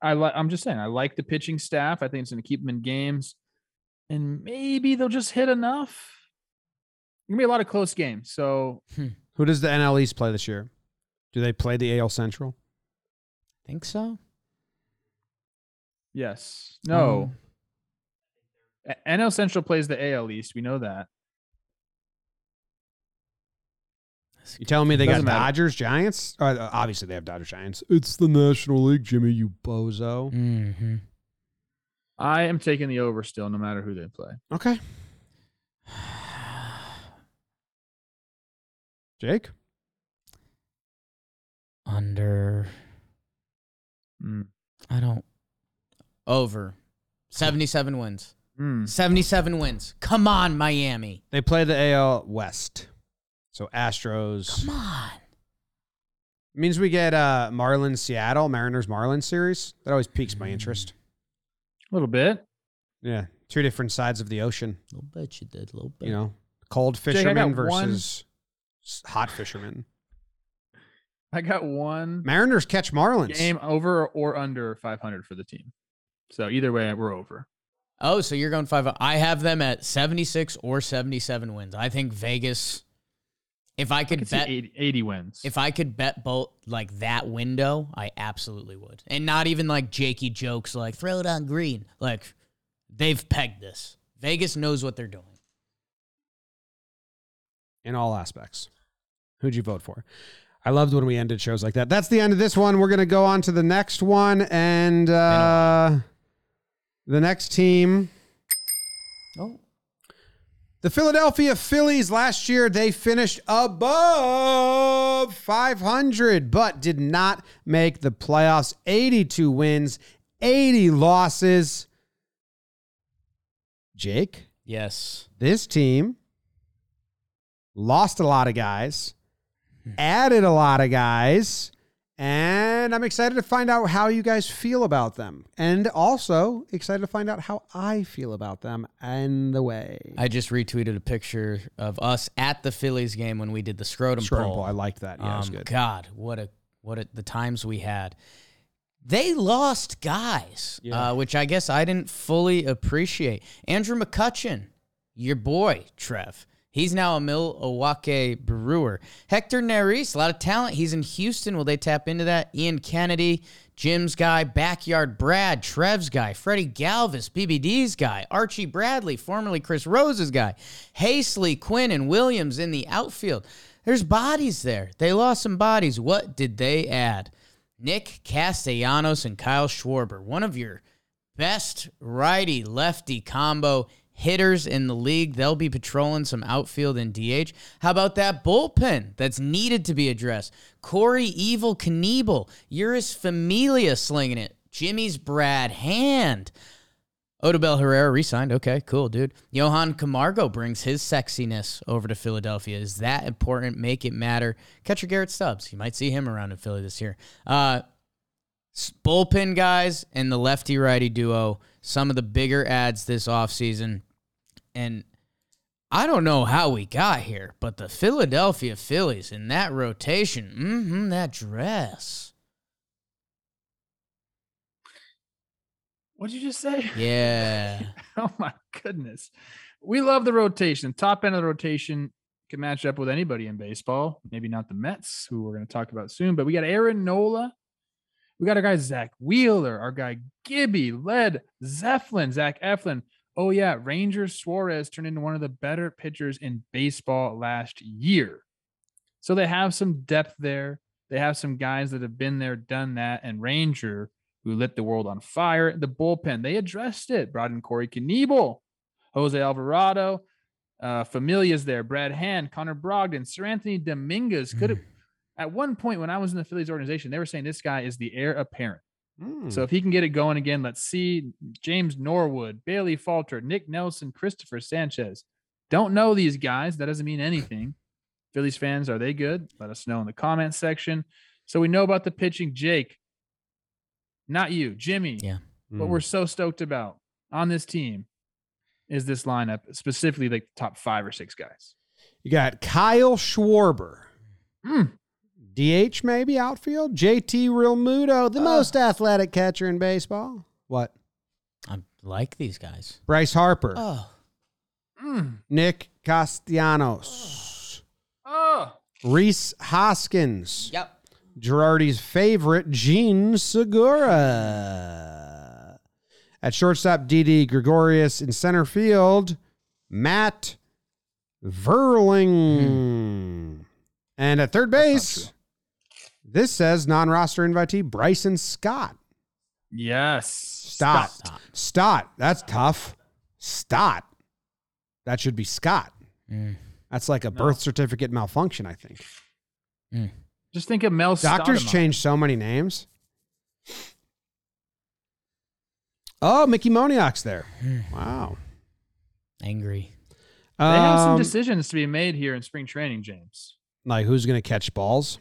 [SPEAKER 3] I like. I'm just saying. I like the pitching staff. I think it's going to keep them in games, and maybe they'll just hit enough. Gonna be a lot of close games. So
[SPEAKER 1] Who does the NL East play this year? Do they play the AL Central?
[SPEAKER 2] Think so?
[SPEAKER 3] yes, no. A- NL Central plays the AL East. We know that.
[SPEAKER 1] You telling me they got
[SPEAKER 3] Doesn't matter.
[SPEAKER 1] Dodgers, Giants? Uh, obviously, they have Dodgers, Giants. It's the National League, Jimmy. You bozo.
[SPEAKER 2] Mm-hmm.
[SPEAKER 3] I am taking the over still, no matter who they play.
[SPEAKER 1] Okay, Jake.
[SPEAKER 2] Under.
[SPEAKER 3] Mm.
[SPEAKER 2] I don't. Over. 77 wins.
[SPEAKER 3] Mm.
[SPEAKER 2] 77 wins. Come on, Miami.
[SPEAKER 1] They play the AL West. So Astros
[SPEAKER 2] Come on.
[SPEAKER 1] means we get uh Marlins Seattle Mariners Marlins series. That always piques my interest.
[SPEAKER 3] A little bit.
[SPEAKER 1] Yeah, two different sides of the ocean.
[SPEAKER 2] little bit you did. A little bit.
[SPEAKER 1] You know, cold
[SPEAKER 3] Jake, I got
[SPEAKER 1] fishermen versus s hot fishermen.
[SPEAKER 3] I got one
[SPEAKER 1] Mariners catch Marlins.
[SPEAKER 3] game over or under 500 for the team. So either way, we're over.
[SPEAKER 2] Oh, so you're going five. I have them at 76 or 77 wins. I think Vegas. If I
[SPEAKER 3] I
[SPEAKER 2] could
[SPEAKER 3] could see
[SPEAKER 2] bet,
[SPEAKER 3] 80, 80 wins.
[SPEAKER 2] if I could bet both like that window, I absolutely would. And not even like Jakey jokes like throw it on green. Like they've pegged this. Vegas knows what they're doing.
[SPEAKER 1] in all aspects. Who'd you vote for? I loved when we ended shows like that. That's the end of this one. We're going to go on to the next one. And uh, the next team,
[SPEAKER 2] Oh,
[SPEAKER 1] the Philadelphia Phillies, last year they finished above 500, but did not make the playoffs. 82 wins, 80 losses. Jake?
[SPEAKER 2] yes.
[SPEAKER 1] this team lost a lot of guys, added a lot of guys, and I'm excited to find out how you guys feel about them. And also excited to find out how I feel about them and the way.
[SPEAKER 2] I just retweeted a picture of us at the Phillies game when we did the scrotum,
[SPEAKER 1] Scrotum
[SPEAKER 2] poll.
[SPEAKER 1] poll, I liked that. Yeah, it was
[SPEAKER 2] Um,
[SPEAKER 1] good.
[SPEAKER 2] God, what a what a, the times we had. They lost guys,
[SPEAKER 1] Yeah.
[SPEAKER 2] uh, which I guess I didn't fully appreciate. Andrew McCutcheon, your boy Trev, he's now a Milwaukee Brewer. Hector Neris, a lot of talent. He's in Houston. Will they tap into that? Ian Kennedy, Jim's guy, Backyard Brad, Trev's guy, Freddie Galvis, BBD's guy, Archie Bradley, formerly Chris Rose's guy, Hastley, Quinn, and Williams in the outfield. there's bodies there. They lost some bodies. What did they add? Nick Castellanos and Kyle Schwarber, one of your best righty lefty combo hitters in the league. They'll be patrolling some outfield and DH. How about that bullpen that's needed to be addressed? Corey Evil Knievel, Jeurys Familia slinging it. Jimmy's Brad Hand. Odubel Herrera re-signed. Okay, cool, dude. Johan Camargo brings his sexiness over to Philadelphia. Is that important? Make it matter. Catcher Garrett Stubbs. You might see him around in Philly this year. Uh, bullpen guys and the lefty righty duo, some of the bigger ads this offseason. And I don't know how we got here, but the Philadelphia Phillies in that rotation, mm-hmm, that dress.
[SPEAKER 3] What'd you just say? (laughs)
[SPEAKER 2] Yeah.
[SPEAKER 3] oh my goodness. We love the rotation. Top end of the rotation can match up with anybody in baseball. Maybe not the Mets, who we're going to talk about soon, but we got Aaron Nola. We got our guy Zack Wheeler, our guy Gibby, Led, Zeppelin, Zach Eflin. Oh, yeah. Ranger Suarez turned into one of the better pitchers in baseball last year. So they have some depth there. They have some guys that have been there, done that. And Ranger, who lit the world on fire, the bullpen, they addressed it. Brought in Corey Knebel, Jose Alvarado, uh, Familia's there, Brad Hand, Connor Brogdon, Seranthony Dominguez. Could have, at one point when I was in the Phillies organization, they were saying this guy is the heir apparent.
[SPEAKER 1] Mm.
[SPEAKER 3] So if he can get it going again, let's see James Norwood, Bailey Falter, Nick Nelson, Christopher Sanchez. Don't know these guys. That doesn't mean anything. Phillies fans, are they good? Let us know in the comments section. So we know about the pitching. Jake, not you, Jimmy.
[SPEAKER 2] Yeah.
[SPEAKER 3] What
[SPEAKER 1] Mm.
[SPEAKER 3] we're so stoked about on this team is this lineup, specifically the top five or six guys.
[SPEAKER 1] you got Kyle Schwarber.
[SPEAKER 3] Mm.
[SPEAKER 1] DH maybe outfield. JT Realmuto, the
[SPEAKER 3] Uh.
[SPEAKER 1] most athletic catcher in baseball. What?
[SPEAKER 2] I like these guys.
[SPEAKER 1] Bryce Harper.
[SPEAKER 2] Oh.
[SPEAKER 3] Mm.
[SPEAKER 1] Nick Castellanos.
[SPEAKER 3] Oh,
[SPEAKER 1] Rhys Hoskins.
[SPEAKER 2] Yep.
[SPEAKER 1] Girardi's favorite, Jean Segura. At shortstop, Didi Gregorius. In center field, Matt Vierling. And at third
[SPEAKER 3] That's not
[SPEAKER 1] base, this says non roster invitee Bryson Scott.
[SPEAKER 3] yes.
[SPEAKER 1] Stott.
[SPEAKER 3] Stott.
[SPEAKER 1] Stott. That's tough. Stott. That should be Scott.
[SPEAKER 2] Mm.
[SPEAKER 1] That's like a birth certificate malfunction, I think.
[SPEAKER 3] Just think of Mel
[SPEAKER 1] Doctors
[SPEAKER 3] Stoudemire.
[SPEAKER 1] change so many names. Oh, Mickey Moniak's there. Wow.
[SPEAKER 2] Angry.
[SPEAKER 3] They have some
[SPEAKER 1] Um,
[SPEAKER 3] decisions to be made here in spring training, James.
[SPEAKER 1] like who's going to catch balls?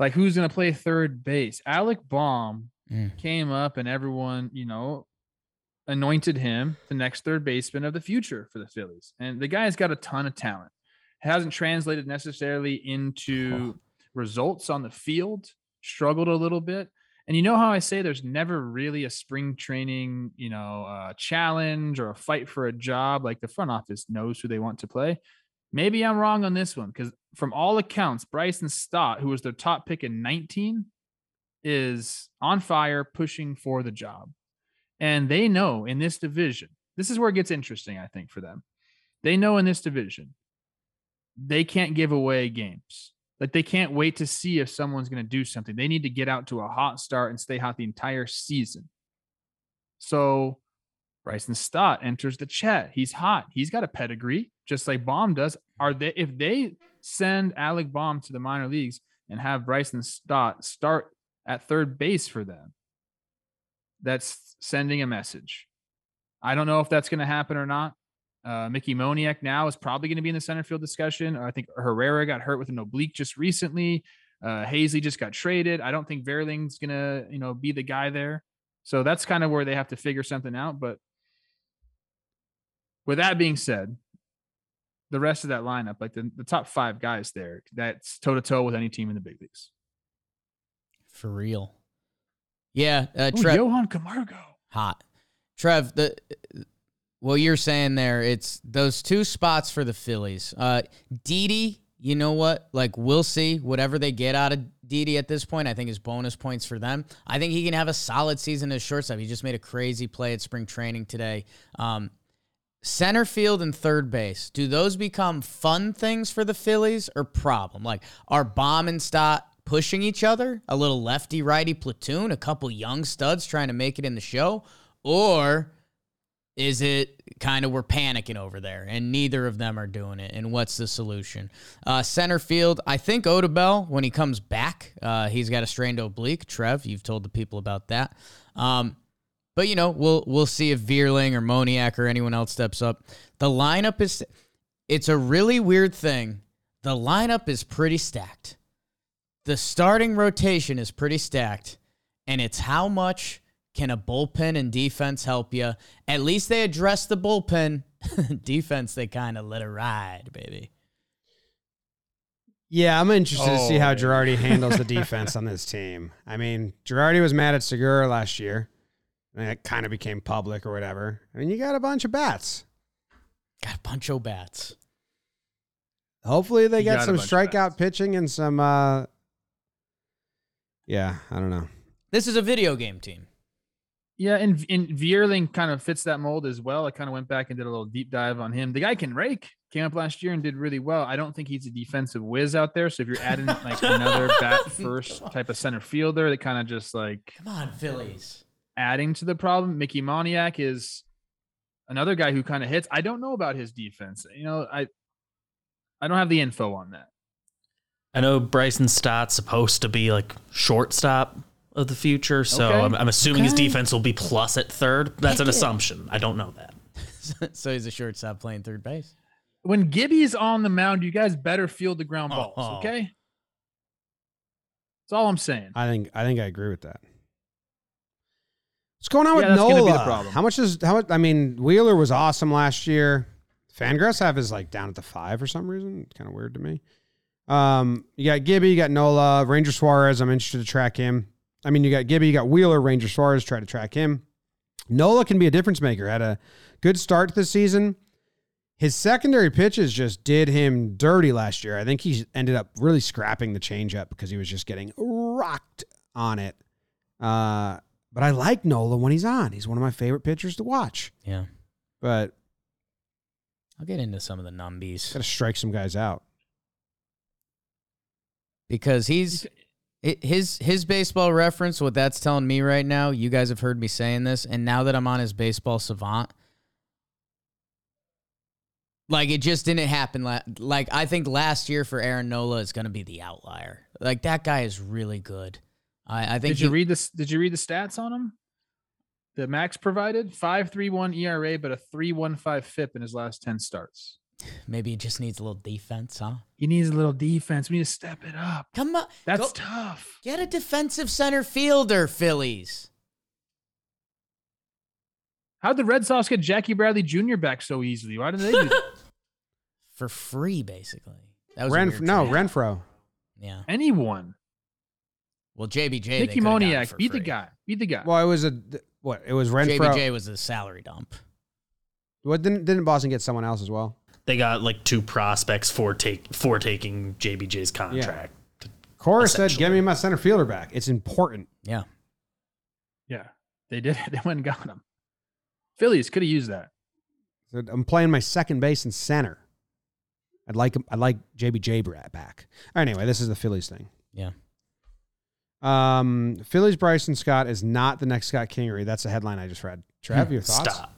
[SPEAKER 3] Like who's going to play third base? Alec Bohm
[SPEAKER 2] Mm.
[SPEAKER 3] came up, and everyone, you know, anointed him the next third baseman of the future for the Phillies. And the guy's got a ton of talent. Hasn't translated necessarily into results on the field. Struggled a little bit. And you know how I say there's never really a spring training, you know, uh, challenge or a fight for a job. Like the front office knows who they want to play. Maybe I'm wrong on this one because from all accounts, Bryson Stott, who was their top pick in 19, is on fire, pushing for the job. And they know in this division, this is where it gets interesting, I think, for them. They know in this division, they can't give away games. Like they can't wait to see if someone's going to do something. They need to get out to a hot start and stay hot the entire season. So Bryson Stott enters the chat. He's hot. He's got a pedigree, just like Bohm does. Are they if they send Alec Bohm to the minor leagues and have Bryson Stott start at third base for them, that's sending a message. I don't know if that's going to happen or not. Uh, Mickey Moniak now is probably going to be in the center field discussion. I think Herrera got hurt with an oblique just recently. Uh, Haseley just got traded. I don't think Vierling's going to, you know, be the guy there. So that's kind of where they have to figure something out. But with that being said, the rest of that lineup, like the, the top five guys there, that's toe to toe with any team in the big leagues.
[SPEAKER 2] For real. Yeah, uh,
[SPEAKER 3] Ooh,
[SPEAKER 2] Trev,
[SPEAKER 3] Johan Camargo.
[SPEAKER 2] hot. Trev, the what you're saying there, it's those two spots for the Phillies. Uh Didi, you know what? Like we'll see whatever they get out of Didi at this point. I think is bonus points for them. I think he can have a solid season as shortstop. He just made a crazy play at spring training today. Um, center field and third base, do those become fun things for the Phillies or problem? Like, are Bohm and Stott pushing each other? A little lefty righty platoon, a couple young studs trying to make it in the show? Or is it kind of we're panicking over there and neither of them are doing it? And what's the solution? Uh, center field, I think Odubel, when he comes back, uh, he's got a strained oblique. Trev, you've told the people about that. Um, but you know, we'll we'll see if Vierling or Moniak or anyone else steps up. The lineup is it's a really weird thing. The lineup is pretty stacked. The starting rotation is pretty stacked, and it's how much can a bullpen and defense help you? At least they address the bullpen. (laughs) defense, they kind of let it ride, baby.
[SPEAKER 1] Yeah, I'm interested to see how
[SPEAKER 3] Oh.
[SPEAKER 1] Girardi handles the defense on this team. I mean, Girardi was mad at Segura last year. And it kind of became public or whatever. I mean, you got a bunch of bats.
[SPEAKER 2] Got a bunch of bats.
[SPEAKER 1] Hopefully they
[SPEAKER 3] You
[SPEAKER 1] get
[SPEAKER 3] got
[SPEAKER 1] some strikeout pitching and some uh Yeah, I don't know.
[SPEAKER 2] This is a video game team.
[SPEAKER 3] Yeah, and and Vierling kind of fits that mold as well. I kind of went back and did a little deep dive on him. The guy can rake. Came up last year and did really well. I don't think he's a defensive whiz out there. So if you're adding like (laughs) another bat first type of center fielder, that kind of just like
[SPEAKER 2] Come on, Phillies.
[SPEAKER 3] Adding to the problem. Mickey Moniak is another guy who kind of hits. I don't know about his defense. You know, I I don't have the info on that.
[SPEAKER 4] I know Bryson Stott's supposed to be like shortstop of the future, so
[SPEAKER 3] Okay.
[SPEAKER 4] I'm, I'm assuming his defense will be plus at third. That's an
[SPEAKER 2] it.
[SPEAKER 4] assumption. I don't know that. (laughs)
[SPEAKER 2] so he's a shortstop playing third base.
[SPEAKER 3] When Gibby's on the mound, you guys better field the ground balls,
[SPEAKER 2] Oh.
[SPEAKER 3] okay? That's all I'm saying.
[SPEAKER 1] I think I think I agree with that. What's going on
[SPEAKER 3] Yeah,
[SPEAKER 1] with Nola?
[SPEAKER 3] be the problem.
[SPEAKER 1] How much is how much? I mean, Wheeler was awesome last year. Fangraphs have is like down at the five for some reason. It's kind of weird to me. Um, you got Gibby, you got Nola, Ranger Suarez. I'm interested to track him. I mean, you got Gibby, you got Wheeler, Ranger Suarez. Try to track him. Nola can be a difference maker. Had a good start to the season. His secondary pitches just did him dirty last year. I think he ended up really scrapping the changeup because he was just getting rocked on it. Uh, but I like Nola when he's on. He's one of my favorite pitchers to watch.
[SPEAKER 2] Yeah.
[SPEAKER 1] But
[SPEAKER 2] I'll get into some of the numbies
[SPEAKER 1] got to strike some guys out.
[SPEAKER 2] because he's his his baseball reference. What that's telling me right now, you guys have heard me saying this, and now that I'm on his baseball savant, like it just didn't happen. Like I think last year for Aaron Nola is going to be the outlier. Like that guy is really good. I, I think
[SPEAKER 3] Did you read this? Did you read the stats on him? The Max provided five three one ERA, but a three one five FIP in his last ten starts.
[SPEAKER 2] maybe he just needs a little defense, huh?
[SPEAKER 3] He needs a little defense. We need to step it up.
[SPEAKER 2] Come on,
[SPEAKER 3] That's
[SPEAKER 2] go-
[SPEAKER 3] tough.
[SPEAKER 2] get a defensive center fielder, Phillies.
[SPEAKER 3] How'd the Red Sox get Jackie Bradley Jr. back so easily? Why did they do that? (laughs)
[SPEAKER 2] for free, basically. That was a
[SPEAKER 1] Ren,
[SPEAKER 2] weird
[SPEAKER 1] no. Renfroe.
[SPEAKER 2] Yeah.
[SPEAKER 3] Anyone?
[SPEAKER 2] Well, JBJ. they
[SPEAKER 3] Nicky
[SPEAKER 2] coulda gotten
[SPEAKER 3] Moniak,
[SPEAKER 2] for
[SPEAKER 3] beat the guy. Beat the guy.
[SPEAKER 1] Well, it was a what? It was Renfroe.
[SPEAKER 2] JBJ was a salary dump.
[SPEAKER 1] What didn't didn't Boston get someone else as well?
[SPEAKER 4] They got like two prospects for take for taking JBJ's contract.
[SPEAKER 1] Cora said, "Get me my center fielder back. It's important."
[SPEAKER 2] Yeah.
[SPEAKER 3] yeah, they did. it. (laughs) They went and got him. Phillies could have used that.
[SPEAKER 1] I'm playing my second base and center. I'd like him. I'd like JBJ back. Anyway, this is the Phillies thing.
[SPEAKER 2] Yeah.
[SPEAKER 1] Um, Phillies Bryson Scott is not the next Scott Kingery. That's a headline I just read. Trev, your thoughts?
[SPEAKER 4] Stop.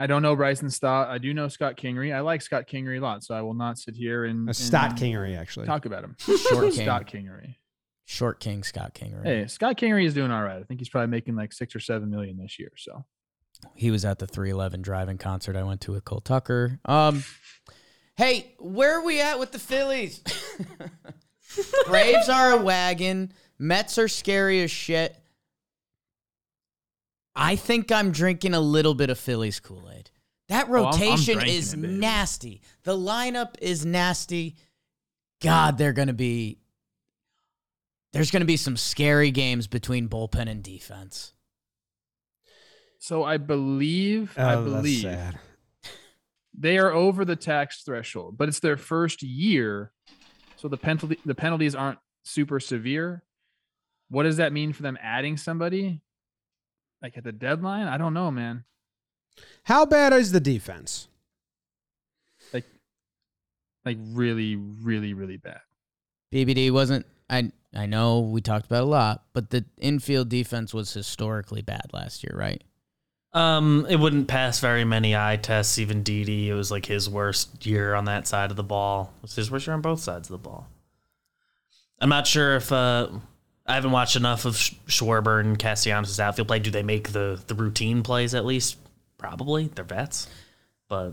[SPEAKER 3] I don't know Bryson Stott. I do know Scott Kingery. I like Scott Kingery a lot, so I will not sit here and,
[SPEAKER 1] A Stott
[SPEAKER 3] and
[SPEAKER 1] Kingery, actually.
[SPEAKER 3] talk about him.
[SPEAKER 2] Short (laughs) King.
[SPEAKER 3] Scott Kingery.
[SPEAKER 2] Short King Scott King. Right?
[SPEAKER 3] Hey, Scott Kingery is doing all right. I think he's probably making like six or seven million this year. So
[SPEAKER 2] He was at the 311 driving concert I went to with Cole Tucker. Um, (laughs) hey, where are we at with the Phillies? (laughs) (laughs) Braves are a wagon. Mets are scary as shit. I think I'm drinking a little bit of Phillies Kool Aid. That
[SPEAKER 3] Oh, I'm- I'm
[SPEAKER 2] rotation is
[SPEAKER 3] it,
[SPEAKER 2] nasty. The lineup is nasty. God, they're going to be. There's going to be some scary games between bullpen and defense.
[SPEAKER 3] so I believe I
[SPEAKER 1] Oh, that's
[SPEAKER 3] believe
[SPEAKER 1] sad.
[SPEAKER 3] they are over the tax threshold, but it's their first year, so the penalty the penalties aren't super severe. What does that mean for them adding somebody? Like at the deadline? I don't know, man.
[SPEAKER 1] How bad is the defense?
[SPEAKER 3] Like, like really, really, really bad.
[SPEAKER 2] BBD wasn't. I I know we talked about a lot, but the infield defense was historically bad last year, right?
[SPEAKER 4] Um, it wouldn't pass very many eye tests. Even Didi, it was like his worst year on that side of the ball. It was his worst year on both sides of the ball. I'm not sure if uh, I haven't watched enough of Sch- Schwarber and Castellanos' outfield play. Do they make the the routine plays at least? Probably. They're vets, but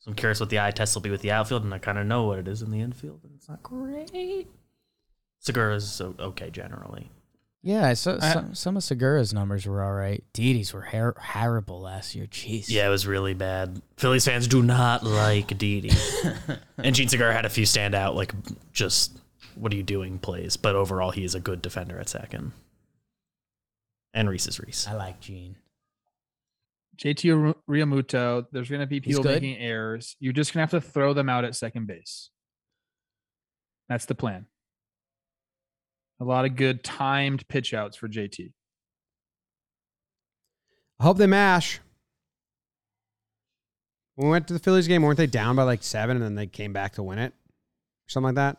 [SPEAKER 4] so I'm curious what the eye test will be with the outfield, and I kind of know what it is in the infield, and it's not great. Segura's so okay generally.
[SPEAKER 2] Yeah, I saw
[SPEAKER 3] I-
[SPEAKER 2] some, some of Segura's numbers were all right. Didi's were her- horrible last year. Jeez.
[SPEAKER 4] Yeah, it was really bad. Phillies fans do not like Didi. (laughs) and Gene Segura had a few standout, like just what are you doing plays, but overall he is a good defender at second. And Rhys is Rhys.
[SPEAKER 2] I like Gene.
[SPEAKER 3] JT Ru- Realmuto, there's going to be people making errors. You're just going to have to throw them out at second base. That's the plan. A lot of good timed pitch outs for JT.
[SPEAKER 1] I hope they mash. When we went to the Phillies game, weren't they down by like seven and then they came back to win it? Something like that?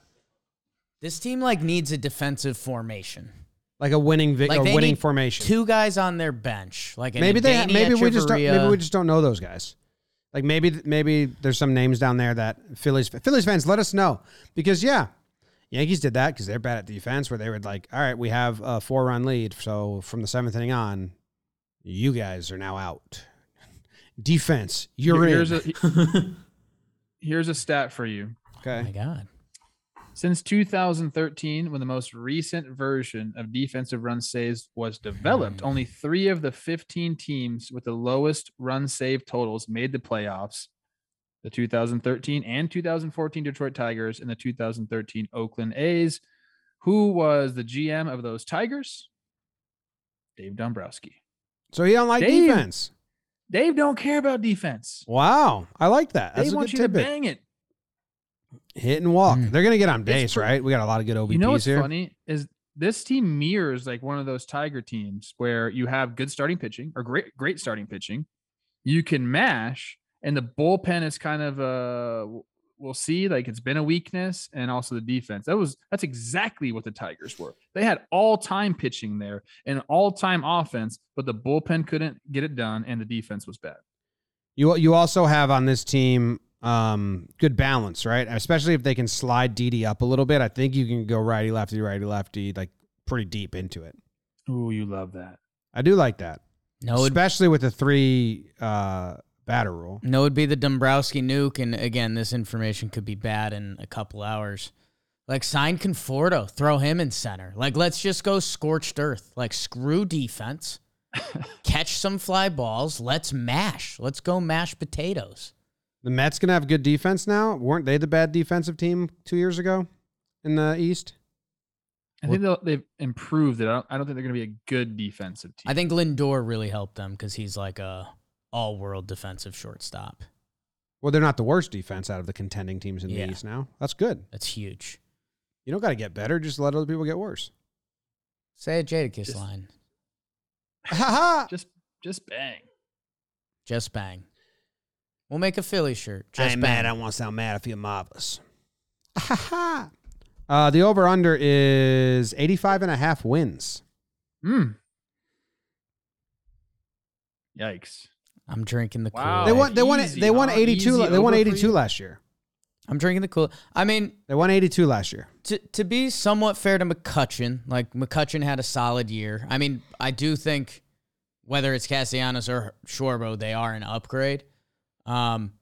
[SPEAKER 2] This team like needs a defensive formation.
[SPEAKER 1] Like a winning vi-
[SPEAKER 2] Like
[SPEAKER 1] a winning
[SPEAKER 2] need
[SPEAKER 1] formation.
[SPEAKER 2] Two guys on their bench, like an
[SPEAKER 1] maybe they
[SPEAKER 2] Adani
[SPEAKER 1] maybe we just don't, maybe we just don't know those guys. Like maybe maybe there's some names down there that Phillies Phillies fans let us know because yeah, Yankees did that because they're bad at defense where they would like all right we have a four run lead so from the seventh inning on you guys are now out. Defense, you're
[SPEAKER 3] here's
[SPEAKER 1] in.
[SPEAKER 3] a (laughs) here's a stat for you.
[SPEAKER 2] Oh my god.
[SPEAKER 3] Since 2013, when the most recent version of defensive run saves was developed,
[SPEAKER 2] Hmm.
[SPEAKER 3] only three of the 15 teams with the lowest run save totals made the playoffs. The 2013 and 2014 Detroit Tigers and the 2013 Oakland A's. Who was the GM of those Tigers? Dave Dombrowski.
[SPEAKER 1] so he don't like
[SPEAKER 3] Dave-
[SPEAKER 1] defense.
[SPEAKER 3] Dave don't care about defense.
[SPEAKER 1] Wow, I like that. That's
[SPEAKER 3] Dave
[SPEAKER 1] a
[SPEAKER 3] wants
[SPEAKER 1] good
[SPEAKER 3] you to bang it.
[SPEAKER 1] Hit and walk.
[SPEAKER 2] Mm.
[SPEAKER 1] They're gonna get on base,
[SPEAKER 3] pre-
[SPEAKER 1] right? We got a lot of good OBPs
[SPEAKER 3] You know what's
[SPEAKER 1] here.
[SPEAKER 3] funny is this team mirrors like one of those Tiger teams where you have good starting pitching or great great starting pitching. You can mash, and the bullpen is kind of uh we'll see like it's been a weakness, and also the defense. That was that's exactly what the Tigers were. They had all time pitching there and all time offense, but the bullpen couldn't get it done, and the defense was bad.
[SPEAKER 1] You you also have on this team um, good balance, right? Especially if they can slide Didi up a little bit. I think you can go righty lefty righty lefty like pretty deep into it.
[SPEAKER 3] Ooh, you love that.
[SPEAKER 1] I do like that,
[SPEAKER 2] No,
[SPEAKER 1] especially with the three uh, batter rule.
[SPEAKER 2] no, it'd be the Dombrowski nuke, and again, this information could be bad in a couple hours. Like sign Conforto, throw him in center. Like let's just go scorched earth. Like screw defense, (laughs) catch some fly balls. Let's mash. Let's go mash potatoes.
[SPEAKER 1] The Mets gonna have good defense now. weren't they the bad defensive team two years ago in the East?
[SPEAKER 3] I think they'll, they've improved it. I don't, I don't think they're going to be a good defensive team.
[SPEAKER 2] I think Lindor really helped them because he's like a all-world defensive shortstop.
[SPEAKER 1] Well, they're not the worst defense out of the contending teams in
[SPEAKER 2] Yeah.
[SPEAKER 1] the East now. That's good.
[SPEAKER 2] That's huge.
[SPEAKER 1] You don't got to get better. Just let other people get worse.
[SPEAKER 2] Say a Jadakiss
[SPEAKER 3] Just-
[SPEAKER 2] line. (laughs)
[SPEAKER 1] Ha ha!
[SPEAKER 3] just just bang.
[SPEAKER 2] Just bang. We'll make a Philly shirt.
[SPEAKER 1] I
[SPEAKER 2] Just
[SPEAKER 1] ain't
[SPEAKER 2] bang.
[SPEAKER 1] mad. I want to sound mad. I feel marvelous. (laughs) Ha ha! Uh, the over under is 85 and a half wins.
[SPEAKER 3] Hmm. Yikes.
[SPEAKER 2] I'm drinking the
[SPEAKER 3] Wow.
[SPEAKER 2] Kool.
[SPEAKER 1] They won. They won.
[SPEAKER 3] easy,
[SPEAKER 1] They won
[SPEAKER 3] huh?
[SPEAKER 1] 82.
[SPEAKER 3] Easy
[SPEAKER 1] They won
[SPEAKER 3] over for
[SPEAKER 1] 82
[SPEAKER 3] you?
[SPEAKER 1] last year.
[SPEAKER 2] I'm drinking the Kool. I mean,
[SPEAKER 1] They won 82 last year.
[SPEAKER 2] to to be somewhat fair to McCutchen, like McCutchen had a solid year. I mean, I do think whether it's Castellanos or Schwarber, they are an upgrade. Um,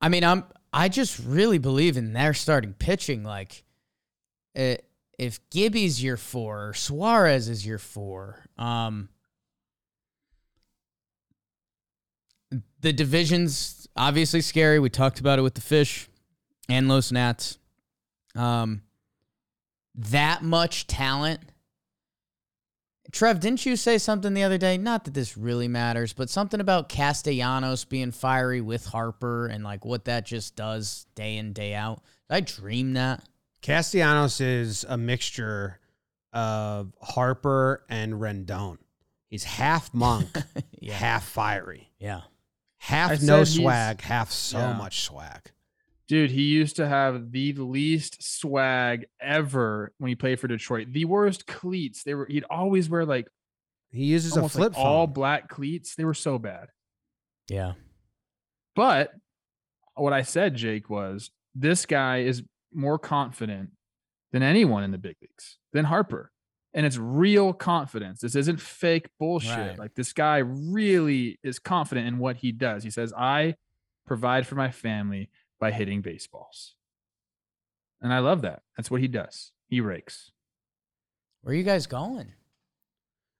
[SPEAKER 2] I mean, I'm I just really believe in their starting pitching. Like, uh, if Gibby's your four, or Suarez is your four, um, the division's obviously scary. We talked about it with the fish and Los Nats. Um, that much talent. Trev, didn't you say something the other day? Not that this really matters, but something about Castellanos being fiery with Harper and like what that just does day in, day out. Did I dream that?
[SPEAKER 1] Castellanos is a mixture of Harper and Rendon. He's half monk, (laughs)
[SPEAKER 2] Yeah.
[SPEAKER 1] half fiery,
[SPEAKER 2] Yeah.
[SPEAKER 1] Half
[SPEAKER 3] I
[SPEAKER 1] no swag, half so
[SPEAKER 3] Yeah.
[SPEAKER 1] much swag.
[SPEAKER 3] Dude, he used to have the least swag ever when he played for Detroit. The worst cleats. They were he'd always wear like
[SPEAKER 1] He uses a flip
[SPEAKER 3] like all black cleats. They were so bad.
[SPEAKER 2] Yeah.
[SPEAKER 3] But what I said, Jake, was this guy is more confident than anyone in the big leagues, than Harper. And it's real confidence. This isn't fake bullshit.
[SPEAKER 2] Right.
[SPEAKER 3] Like this guy really is confident in what he does. He says, I provide for my family by hitting baseballs. And I love that. That's what he does. He rakes.
[SPEAKER 2] Where are you guys going?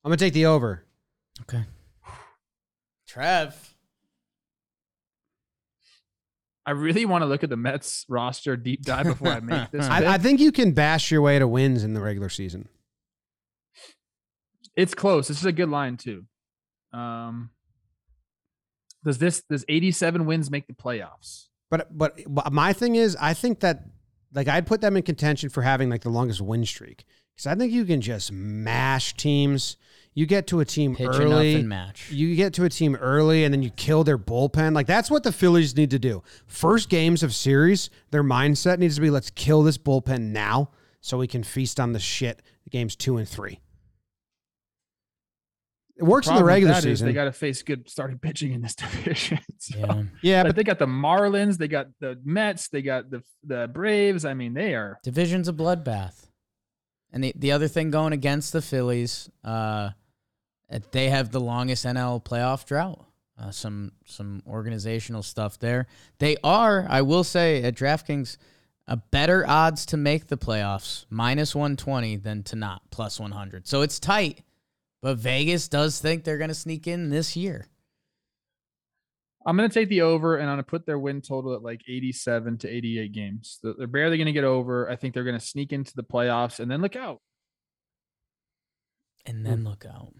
[SPEAKER 1] I'm gonna take the over.
[SPEAKER 2] Okay. (sighs) Trev.
[SPEAKER 3] I really want to look at the Mets roster deep dive before I make (laughs) this.
[SPEAKER 1] I, I think you can bash your way to wins in the regular season.
[SPEAKER 3] It's close. This is a good line too. Um, does this does 87 wins make the playoffs?
[SPEAKER 1] But but but my thing is, I think that like I'd put them in contention for having like the longest win streak because I think you can just mash teams. You get to a team
[SPEAKER 2] Pitch
[SPEAKER 1] early,
[SPEAKER 2] and match.
[SPEAKER 1] you get to a team early, and then you kill their bullpen. Like that's what the Phillies need to do. First games of series, their mindset needs to be let's kill this bullpen now so we can feast on the shit. Games two and three. It works in the
[SPEAKER 3] Problem with
[SPEAKER 1] regular
[SPEAKER 3] that is
[SPEAKER 1] season.
[SPEAKER 3] They got to face good starting pitching in this (laughs) division. So-
[SPEAKER 2] Yeah.
[SPEAKER 1] yeah,
[SPEAKER 3] but
[SPEAKER 1] but
[SPEAKER 3] they got the Marlins, they got the Mets, they got the the Braves. I mean, they are
[SPEAKER 2] Division's a bloodbath. And the, the other thing going against the Phillies, uh, they have the longest NL playoff drought. Uh, some some organizational stuff there. They are, I will say, at DraftKings, a better odds to make the playoffs, minus 120, than to not, plus 100. So it's tight, but Vegas does think they're going to sneak in this year.
[SPEAKER 3] I'm going to take the over and I'm going to put their win total at like 87 to 88 games. They're they're barely going to get over. I think they're going to sneak into the playoffs and then look out.
[SPEAKER 2] And then look out.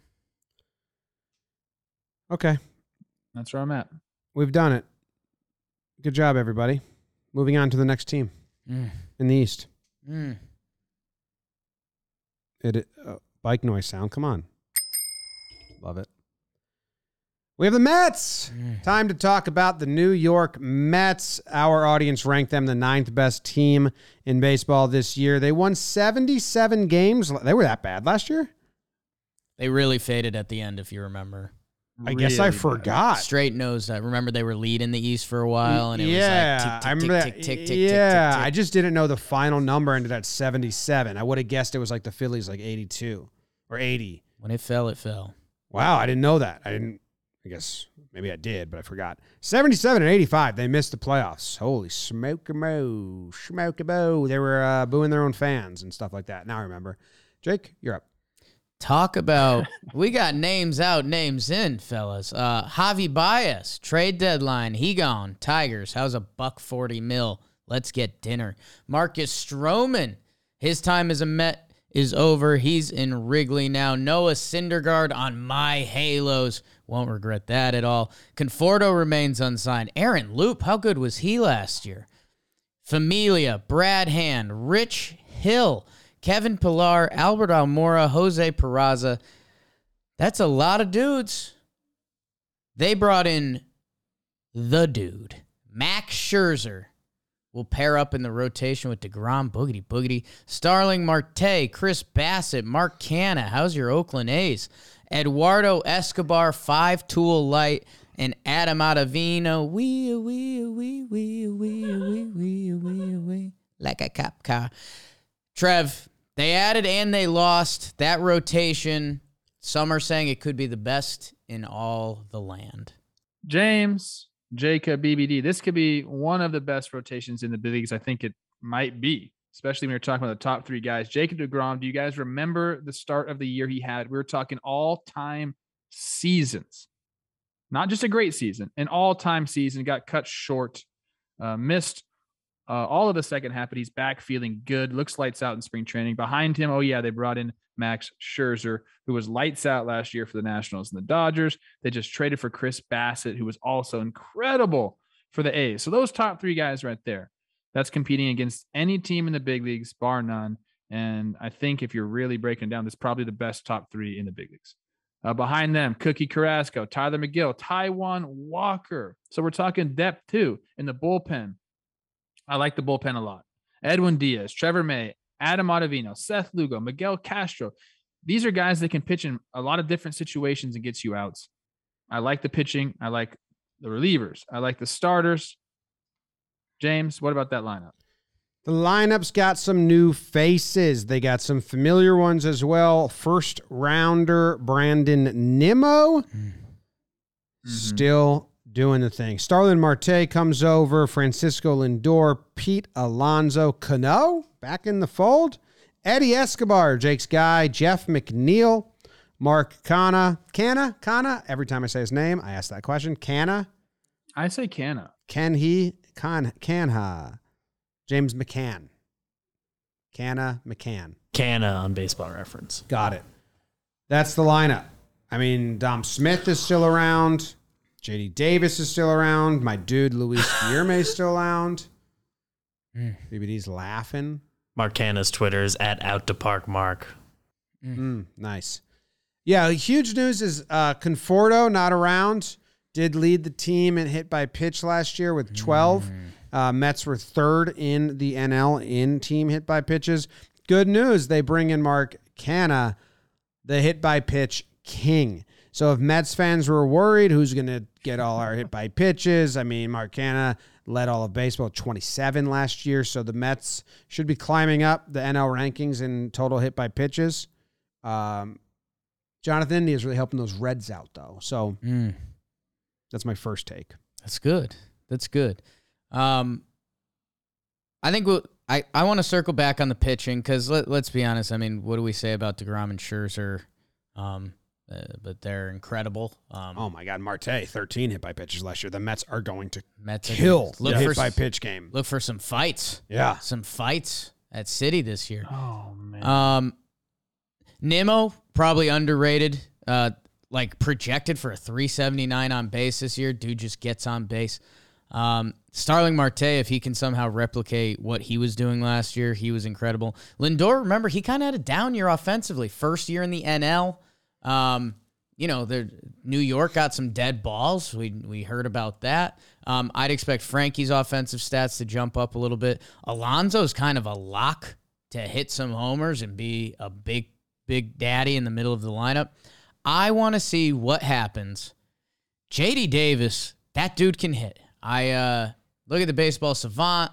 [SPEAKER 1] okay,
[SPEAKER 3] That's where I'm at.
[SPEAKER 1] we've done it. Good job, everybody. Moving on to the next team
[SPEAKER 2] Mm.
[SPEAKER 1] in the East.
[SPEAKER 2] Mm.
[SPEAKER 1] It uh, bike noise sound. Come on, love it. We have the Mets.
[SPEAKER 2] Mm.
[SPEAKER 1] Time to talk about the New York Mets. Our audience ranked them the ninth best team in baseball this year. They won 77 games. They were that bad last year?
[SPEAKER 2] They really faded at the end, if you remember.
[SPEAKER 1] I guess I
[SPEAKER 3] Really bad.
[SPEAKER 1] forgot.
[SPEAKER 2] Straight nose. I remember they were leading the East for a while, and it
[SPEAKER 1] yeah,
[SPEAKER 2] was like
[SPEAKER 1] I
[SPEAKER 2] tick, tick, tick, tick, tick, tick, tick,
[SPEAKER 1] yeah,
[SPEAKER 2] tick, tick,
[SPEAKER 1] I just didn't know the final number ended at 77. I would have guessed it was like the Phillies, like 82 or 80.
[SPEAKER 2] When it fell, it fell.
[SPEAKER 1] Wow, I didn't know that. I didn't. I guess maybe I did, but I forgot. 77 and 85. They missed the playoffs. Holy smoke mo, smoke mo. They were uh, booing their own fans and stuff like that. Now I remember. Jake, you're up.
[SPEAKER 2] Talk about (laughs) we got names out, names in, fellas. Uh Javi Baez, trade deadline, he gone. Tigers, how's a buck forty mil? Let's get dinner. Marcus Stroman, his time as a Met is over. He's in Wrigley now. Noah Syndergaard on my Halos. Won't regret that at all. Conforto remains unsigned. Aaron Loup, how good was he last year? Familia, Brad Hand, Rich Hill, Kevin Pillar, Albert Almora, Jose Peraza. That's a lot of dudes. They brought in the dude, Max Scherzer. Will pair up in the rotation with DeGrom, Boogity Boogity, Starling Marte, Chris Bassitt, Mark Canha. How's your Oakland A's? Eduardo Escobar, five tool light, and Adam Ottavino. Wee, wee, wee, wee, wee, wee, wee, wee, wee. Like a cop car. Trev, they added and they lost that rotation. Some are saying it could be the best in all the land.
[SPEAKER 3] James, Jacob, BBD. This could be one of the best rotations in the big leagues. I think it might be, especially when you're talking about the top three guys. Jacob DeGrom, do you guys remember the start of the year he had? We were talking all time seasons, not just a great season, an all time season. Got cut short, uh, missed uh, all of the second half, but he's back feeling good. Looks lights out in spring training. Behind him, oh, yeah, they brought in Max Scherzer, who was lights out last year for the Nationals and the Dodgers. They just traded for Chris Bassitt, who was also incredible for the A's. So those top three guys right there, that's competing against any team in the big leagues, bar none. And I think if you're really breaking down, that's probably the best top three in the big leagues. Uh, behind them, Cookie Carrasco, Tylor Megill, Taijuan Walker. So we're talking depth too in the bullpen. I like the bullpen a lot. Edwin Diaz, Trevor May, Adam Ottavino, Seth Lugo, Miguel Castro. These are guys that can pitch in a lot of different situations and gets you outs. I like the pitching. I like the relievers. I like the starters. James, what about that lineup?
[SPEAKER 1] The lineup's got some new faces. They got some familiar ones as well. First rounder Brandon Nimmo,
[SPEAKER 3] Mm-hmm.
[SPEAKER 1] still doing the thing. Starling Marte comes over. Francisco Lindor, Pete Alonso, Cano back in the fold. Eddie Escobar, Jake's guy, Jeff McNeil, Mark Canha, Kana, Kana. Every time I say his name, I ask that question. Kana,
[SPEAKER 3] I say Canna.
[SPEAKER 1] can he, can, canha, James McCann, Canna McCann.
[SPEAKER 4] Canna on baseball reference.
[SPEAKER 1] Got it. That's the lineup. I mean, Dom Smith is still around. JD Davis is still around. My dude Luis (laughs) Guillerme is still around. BBD's laughing.
[SPEAKER 4] Mark Canha's Twitter is at out to park mark.
[SPEAKER 1] Mm, nice. Yeah, huge news is uh, Conforto not around. Did lead the team in hit by pitch last year with 12. Uh, Mets were third in the NL in team hit by pitches. Good news, they bring in Mark Canna, the hit by pitch king. So if Mets fans were worried who's going to get all our hit by pitches, I mean, Mark Canha led all of baseball 27 last year. So the Mets should be climbing up the NL rankings in total hit by pitches. Um, Jonathan India is really helping those Reds out, though. So
[SPEAKER 2] Mm,
[SPEAKER 1] that's my first take.
[SPEAKER 2] that's good. That's good. Um, I think we'll, I, I want to circle back on the pitching because let, let's be honest. I mean, what do we say about DeGrom and Scherzer? Um, uh, but they're incredible. Um,
[SPEAKER 1] Oh my God, Marte, 13 hit by pitches last year. The Mets are going to
[SPEAKER 2] Mets
[SPEAKER 1] kill
[SPEAKER 2] look
[SPEAKER 1] the
[SPEAKER 2] for
[SPEAKER 1] hit by pitch game.
[SPEAKER 2] Look for some fights.
[SPEAKER 1] Yeah.
[SPEAKER 2] Some fights at City this year.
[SPEAKER 3] Oh man.
[SPEAKER 2] Um, Nimmo probably underrated. Uh, like projected for a 379 on base this year. Dude just gets on base. Um, Starling Marte, if he can somehow replicate what he was doing last year, he was incredible. Lindor, remember he kind of had a down year offensively. First year in the NL. Um, you know, the New York got some dead balls. We we heard about that. Um, I'd expect Frankie's offensive stats to jump up a little bit. Alonso's kind of a lock to hit some homers and be a big big daddy in the middle of the lineup. I want to see what happens. JD Davis, that dude can hit. I uh, look at the baseball savant,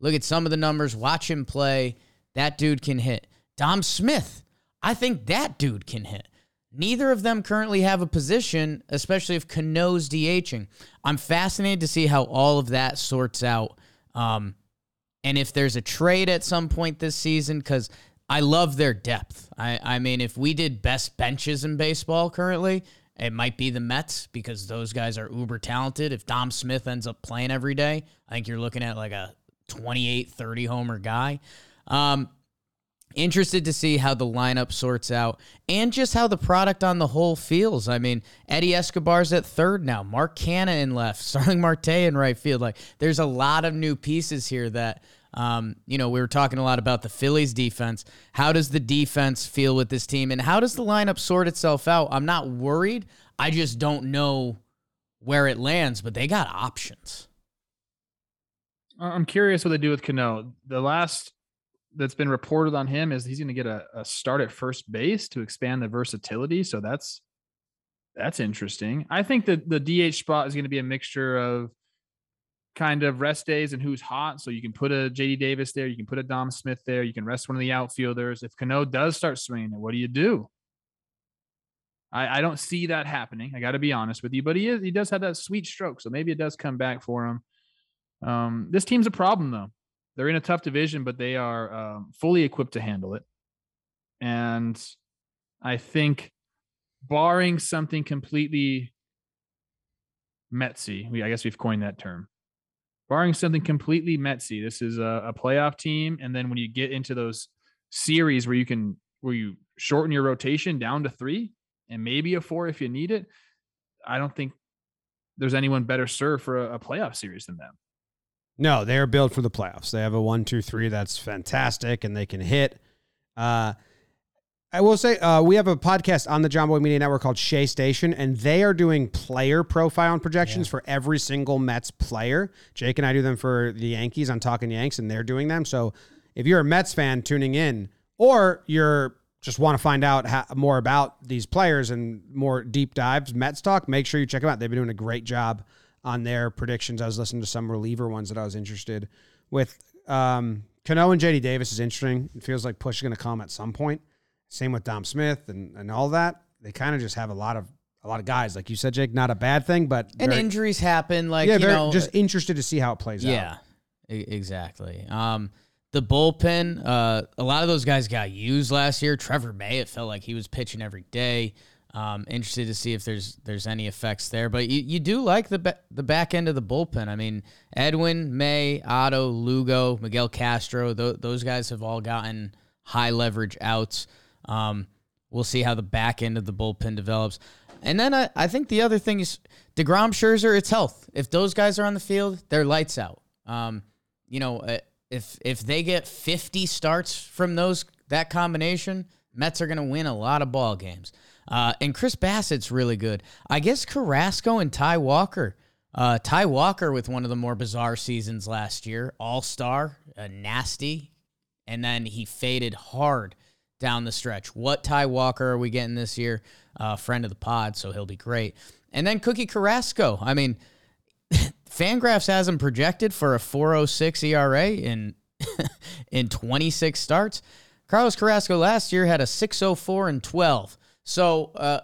[SPEAKER 2] look at some of the numbers, watch him play. That dude can hit. Dom Smith, I think that dude can hit. Neither of them currently have a position, especially if Cano's DHing. I'm fascinated to see how all of that sorts out. Um, and if there's a trade at some point this season, because I love their depth. I, I mean, if we did best benches in baseball currently, it might be the Mets because those guys are uber talented. If Dom Smith ends up playing every day, I think you're looking at like a 28, 30 homer guy. Um, interested to see how the lineup sorts out and just how the product on the whole feels. I mean, Eddie Escobar's at third now, Mark Canha in left, (laughs) Starling Marte in right field. Like, there's a lot of new pieces here that. Um, you know, we were talking a lot about the Phillies defense. How does the defense feel with this team, and how does the lineup sort itself out? I'm not worried. I just don't know where it lands, but they got options.
[SPEAKER 3] I'm curious what they do with Cano. The last that's been reported on him is he's going to get a, a start at first base to expand the versatility. So that's that's interesting. I think that the DH spot is going to be a mixture of kind of rest days and who's hot. So you can put a JD Davis there, you can put a Dom Smith there, you can rest one of the outfielders. If Cano does start swinging it, what do you do? I, I don't see that happening. I got to be honest with you, but he is he does have that sweet stroke, so maybe it does come back for him. Um, this team's a problem though. They're in a tough division, but they are um, fully equipped to handle it. And I think, barring something completely Metsy, we I guess we've coined that term. Barring something completely Metsy, this is a, a playoff team. And then when you get into those series where you can where you shorten your rotation down to three and maybe a four if you need it, I don't think there's anyone better served for a, a playoff series than them.
[SPEAKER 1] No, they're built for the playoffs. They have a one, two, three that's fantastic, and they can hit. Uh, I will say uh, we have a podcast on the Jomboy Media Network called Shea Station, and they are doing player profile and projections for every single Mets player. Jake and I do them for the Yankees on Talking Yanks, and they're doing them. So if you're a Mets fan tuning in, or you're just want to find out how, more about these players and more deep dives, Mets talk, make sure you check them out. They've been doing a great job on their predictions. I was listening to some reliever ones that I was interested with. Um, Cano and JD Davis is interesting. It feels like push is going to come at some point. Same with Dom Smith and, and all that. They kind of just have a lot of a lot of guys, like you said, Jake. Not a bad thing, but
[SPEAKER 2] And
[SPEAKER 1] very-
[SPEAKER 2] injuries happen. Like
[SPEAKER 1] yeah,
[SPEAKER 2] you know,
[SPEAKER 1] just interested to see how it plays out.
[SPEAKER 2] Yeah, exactly. Um, the bullpen, uh, a lot of those guys got used last year. Trevor May, it felt like he was pitching every day. Um, interested to see if there's there's any effects there, but you, you do like the ba- the back end of the bullpen. I mean, Edwin, May, Otto, Lugo, Miguel Castro, th- those guys have all gotten high leverage outs. Um, we'll see how the back end of the bullpen develops. And then I, I think the other thing is DeGrom, Scherzer, it's health. If those guys are on the field, they're lights out. Um, you know, uh, if if they get 50 starts from those that combination, Mets are going to win a lot of ball games. Uh, and Chris Bassitt's really good. I guess Carrasco and Ty Walker. Uh, Ty Walker with one of the more bizarre seasons last year, All Star, uh, nasty, and then he faded hard down the stretch. What Ty Walker are we getting this year? Uh, friend of the pod, so he'll be great. And then Cookie Carrasco. I mean, (laughs) Fangraphs has him projected for a 406 ERA in (laughs) in 26 starts. Carlos Carrasco last year had a 604 and 12. So, uh,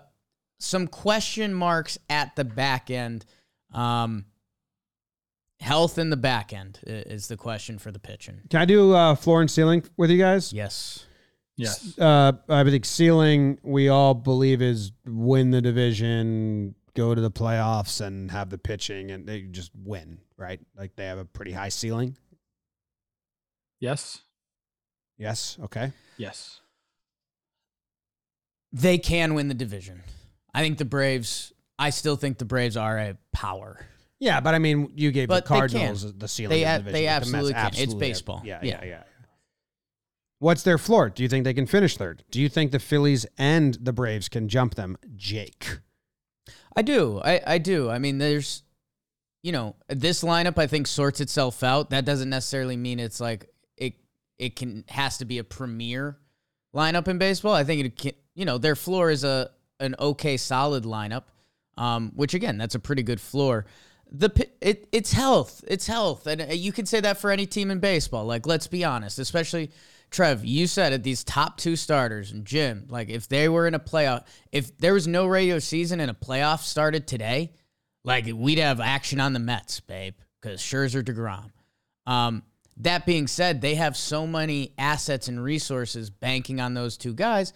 [SPEAKER 2] some question marks at the back end. Um, health in the back end is the question for the pitching.
[SPEAKER 1] Can I do uh, floor and ceiling with you guys?
[SPEAKER 2] Yes.
[SPEAKER 3] Yes.
[SPEAKER 1] Uh, I think ceiling we all believe is win the division, go to the playoffs, and have the pitching, and they just win, right? Like they have a pretty high ceiling.
[SPEAKER 3] Yes.
[SPEAKER 1] Yes. Okay.
[SPEAKER 3] Yes.
[SPEAKER 2] They can win the division. I think the Braves, I still think the Braves are a power.
[SPEAKER 1] Yeah, but I mean, you gave
[SPEAKER 2] But
[SPEAKER 1] the Cardinals the ceiling.
[SPEAKER 2] They
[SPEAKER 1] of the division.
[SPEAKER 2] they
[SPEAKER 1] but the
[SPEAKER 2] absolutely can. It's baseball.
[SPEAKER 1] Yeah,
[SPEAKER 2] Yeah.
[SPEAKER 1] yeah, yeah. What's their floor? Do you think they can finish third? Do you think the Phillies and the Braves can jump them? Jake.
[SPEAKER 2] I do. I, I do. I mean, there's, you know, this lineup I think sorts itself out. That doesn't necessarily mean it's like it it can has to be a premier lineup in baseball. I think it you know, their floor is a an okay solid lineup. Um, which again, that's a pretty good floor. The it it's health. It's health. And uh, you can say that for any team in baseball. Like let's be honest, especially Trev, you said it, these top two starters and Jim, like if they were in a playoff, if there was no regular season and a playoff started today, like we'd have action on the Mets, babe, because Scherzer DeGrom. Um, that being said, they have so many assets and resources banking on those two guys.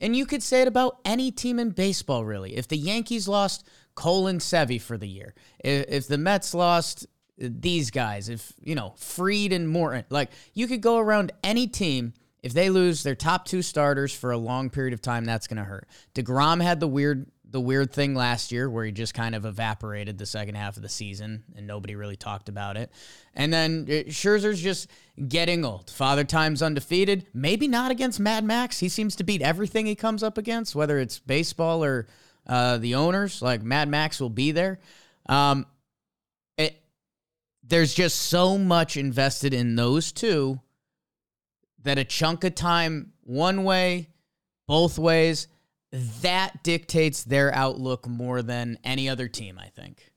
[SPEAKER 2] And you could say it about any team in baseball, really. If the Yankees lost Cole and Sevy for the year, if, the Mets lost these guys, if, you know, Fried and Morton, like you could go around any team. If they lose their top two starters for a long period of time, that's going to hurt. DeGrom had the weird the weird thing last year where he just kind of evaporated the second half of the season and nobody really talked about it. And then uh, Scherzer's just getting old. Father Time's undefeated. Maybe not against Mad Max. He seems to beat everything he comes up against, whether it's baseball or uh, the owners. Like Mad Max will be there. Um, it, there's just so much invested in those two that a chunk of time, one way, both ways, that dictates their outlook more than any other team, I think.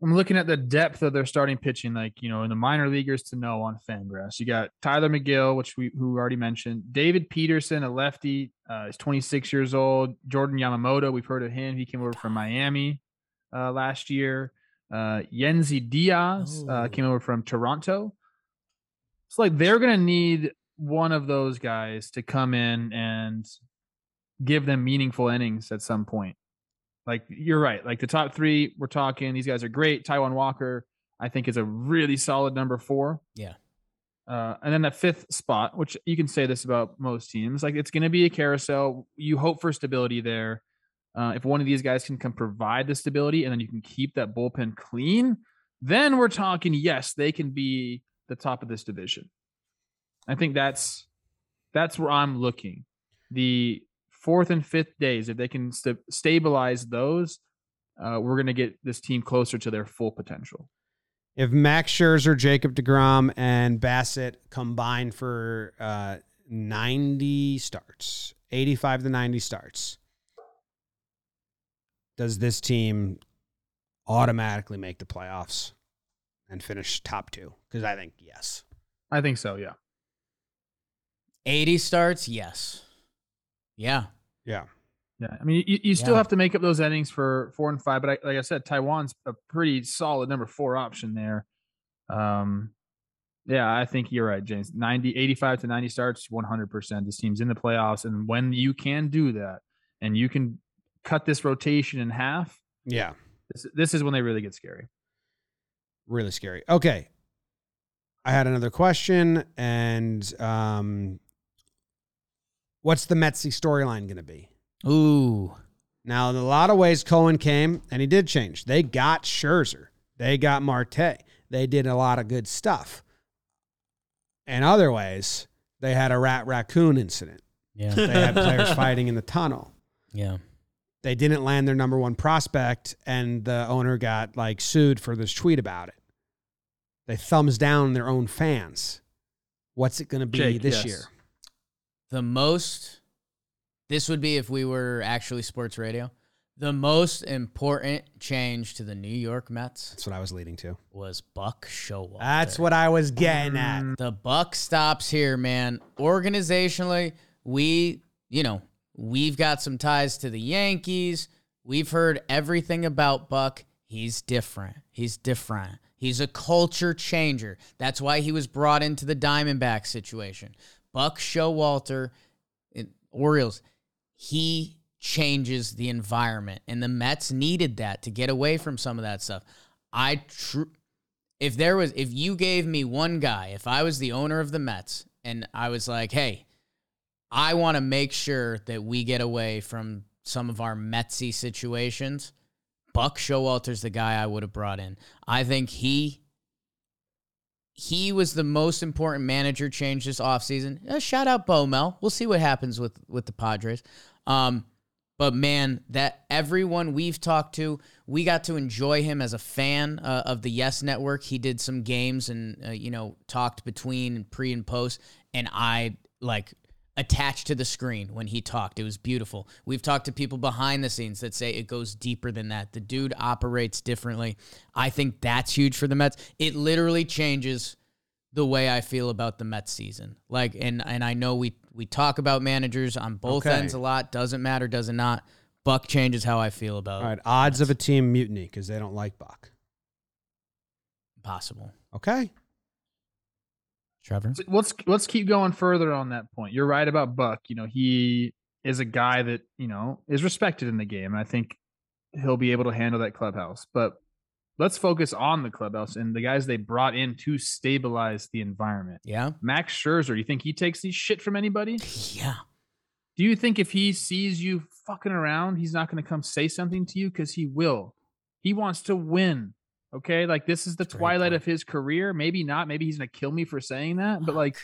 [SPEAKER 3] I'm looking at the depth of their starting pitching, like you know, in the minor leaguers to know on Fangraphs. You got Tylor Megill, which we who already mentioned, David Peterson, a lefty, uh, is 26 years old. Jordan Yamamoto, we've heard of him. He came over from Miami uh, last year. Uh, Yennsy Diaz uh,
[SPEAKER 2] Oh.
[SPEAKER 3] came over from Toronto. It's like they're gonna need one of those guys to come in and give them meaningful innings at some point. Like you're right. Like the top three, we're talking. These guys are great. Taijuan Walker, I think, is a really solid number four.
[SPEAKER 2] Yeah.
[SPEAKER 3] Uh, and then that fifth spot, which you can say this about most teams, like it's going to be a carousel. You hope for stability there. Uh, if one of these guys can come provide the stability, and then you can keep that bullpen clean, then we're talking. Yes, they can be the top of this division. I think that's That's where I'm looking. The fourth and fifth days, if they can st- stabilize those, uh, we're going to get this team closer to their full potential.
[SPEAKER 1] If Max Scherzer, Jacob DeGrom, and Bassitt combine for uh, 90 starts, 85 to 90 starts, does this team automatically make the playoffs and finish top two? Because I think yes.
[SPEAKER 3] I think so. Yeah.
[SPEAKER 2] 80 starts, yes. Yeah.
[SPEAKER 1] Yeah.
[SPEAKER 3] Yeah, I mean, you, you still
[SPEAKER 2] Yeah.
[SPEAKER 3] have to make up those innings for four and five, but I, like I said, Taijuan's a pretty solid number four option there. Um, yeah, I think you're right, James. 90, 85 to 90 starts, 100%. This team's in the playoffs. And when you can do that and you can cut this rotation in half,
[SPEAKER 1] Yeah.
[SPEAKER 3] this, this is when they really get scary.
[SPEAKER 1] Really scary. Okay. I had another question, and um, what's the Metsy storyline going to be?
[SPEAKER 2] Ooh.
[SPEAKER 1] Now, in a lot of ways, Cohen came and he did change. They got Scherzer, they got Marte, they did a lot of good stuff. In other ways, they had a rat raccoon incident.
[SPEAKER 2] Yeah.
[SPEAKER 1] They had players (laughs) fighting in the tunnel.
[SPEAKER 2] yeah.
[SPEAKER 1] They didn't land their number one prospect, and the owner got like sued for this tweet about it. They thumbs down their own fans. What's it going to be
[SPEAKER 3] Jake,
[SPEAKER 1] this
[SPEAKER 3] yes.
[SPEAKER 1] year?
[SPEAKER 2] The most, this would be if we were actually sports radio. The most important change to the New York Mets
[SPEAKER 1] That's what I was leading to.
[SPEAKER 2] was Buck Showalter.
[SPEAKER 1] That's what I was getting at.
[SPEAKER 2] The buck stops here, man. Organizationally, we, you know, we've got some ties to the Yankees. We've heard everything about Buck. He's different. He's different. He's a culture changer. That's why he was brought into the Diamondback situation. Buck Showalter, in- Orioles, he changes the environment, and the Mets needed that to get away from some of that stuff. I tr- if there was if you gave me one guy, if I was the owner of the Mets and I was like, "Hey, I want to make sure that we get away from some of our Metsy situations," Buck Showalter's the guy I would have brought in. I think he he was the most important manager change this offseason. Uh, shout out Bo Mel. We'll see what happens with with the Padres. Um, but man, that everyone we've talked to, we got to enjoy him as a fan uh, of the Yes Network. He did some games and uh, you know talked between pre and post, and I like attached to the screen when he talked. It was beautiful. We've talked to people behind the scenes that say it goes deeper than that. The dude operates differently. I think that's huge for the Mets. It literally changes the way I feel about the Mets season. Like and and I know we we talk about managers on both
[SPEAKER 1] Okay.
[SPEAKER 2] ends a lot. Doesn't matter, doesn't not. Buck changes how I feel about it.
[SPEAKER 1] All right, odds of a team mutiny because they don't like Buck.
[SPEAKER 2] possible.
[SPEAKER 1] Okay.
[SPEAKER 2] Trevor?
[SPEAKER 3] Let's let's keep going further on that point. You're right about Buck. You know, he is a guy that, you know, is respected in the game. I think he'll be able to handle that clubhouse. But let's focus on the clubhouse and the guys they brought in to stabilize the environment.
[SPEAKER 2] Yeah.
[SPEAKER 3] Max Scherzer, do you think he takes these shit from anybody?
[SPEAKER 2] Yeah.
[SPEAKER 3] Do you think if he sees you fucking around, he's not going to come say something to you? Because he will. He wants to win. Okay. Like this is the
[SPEAKER 1] That's
[SPEAKER 3] twilight
[SPEAKER 1] point.
[SPEAKER 3] of his career. Maybe not. Maybe he's going to kill me for saying that. But like,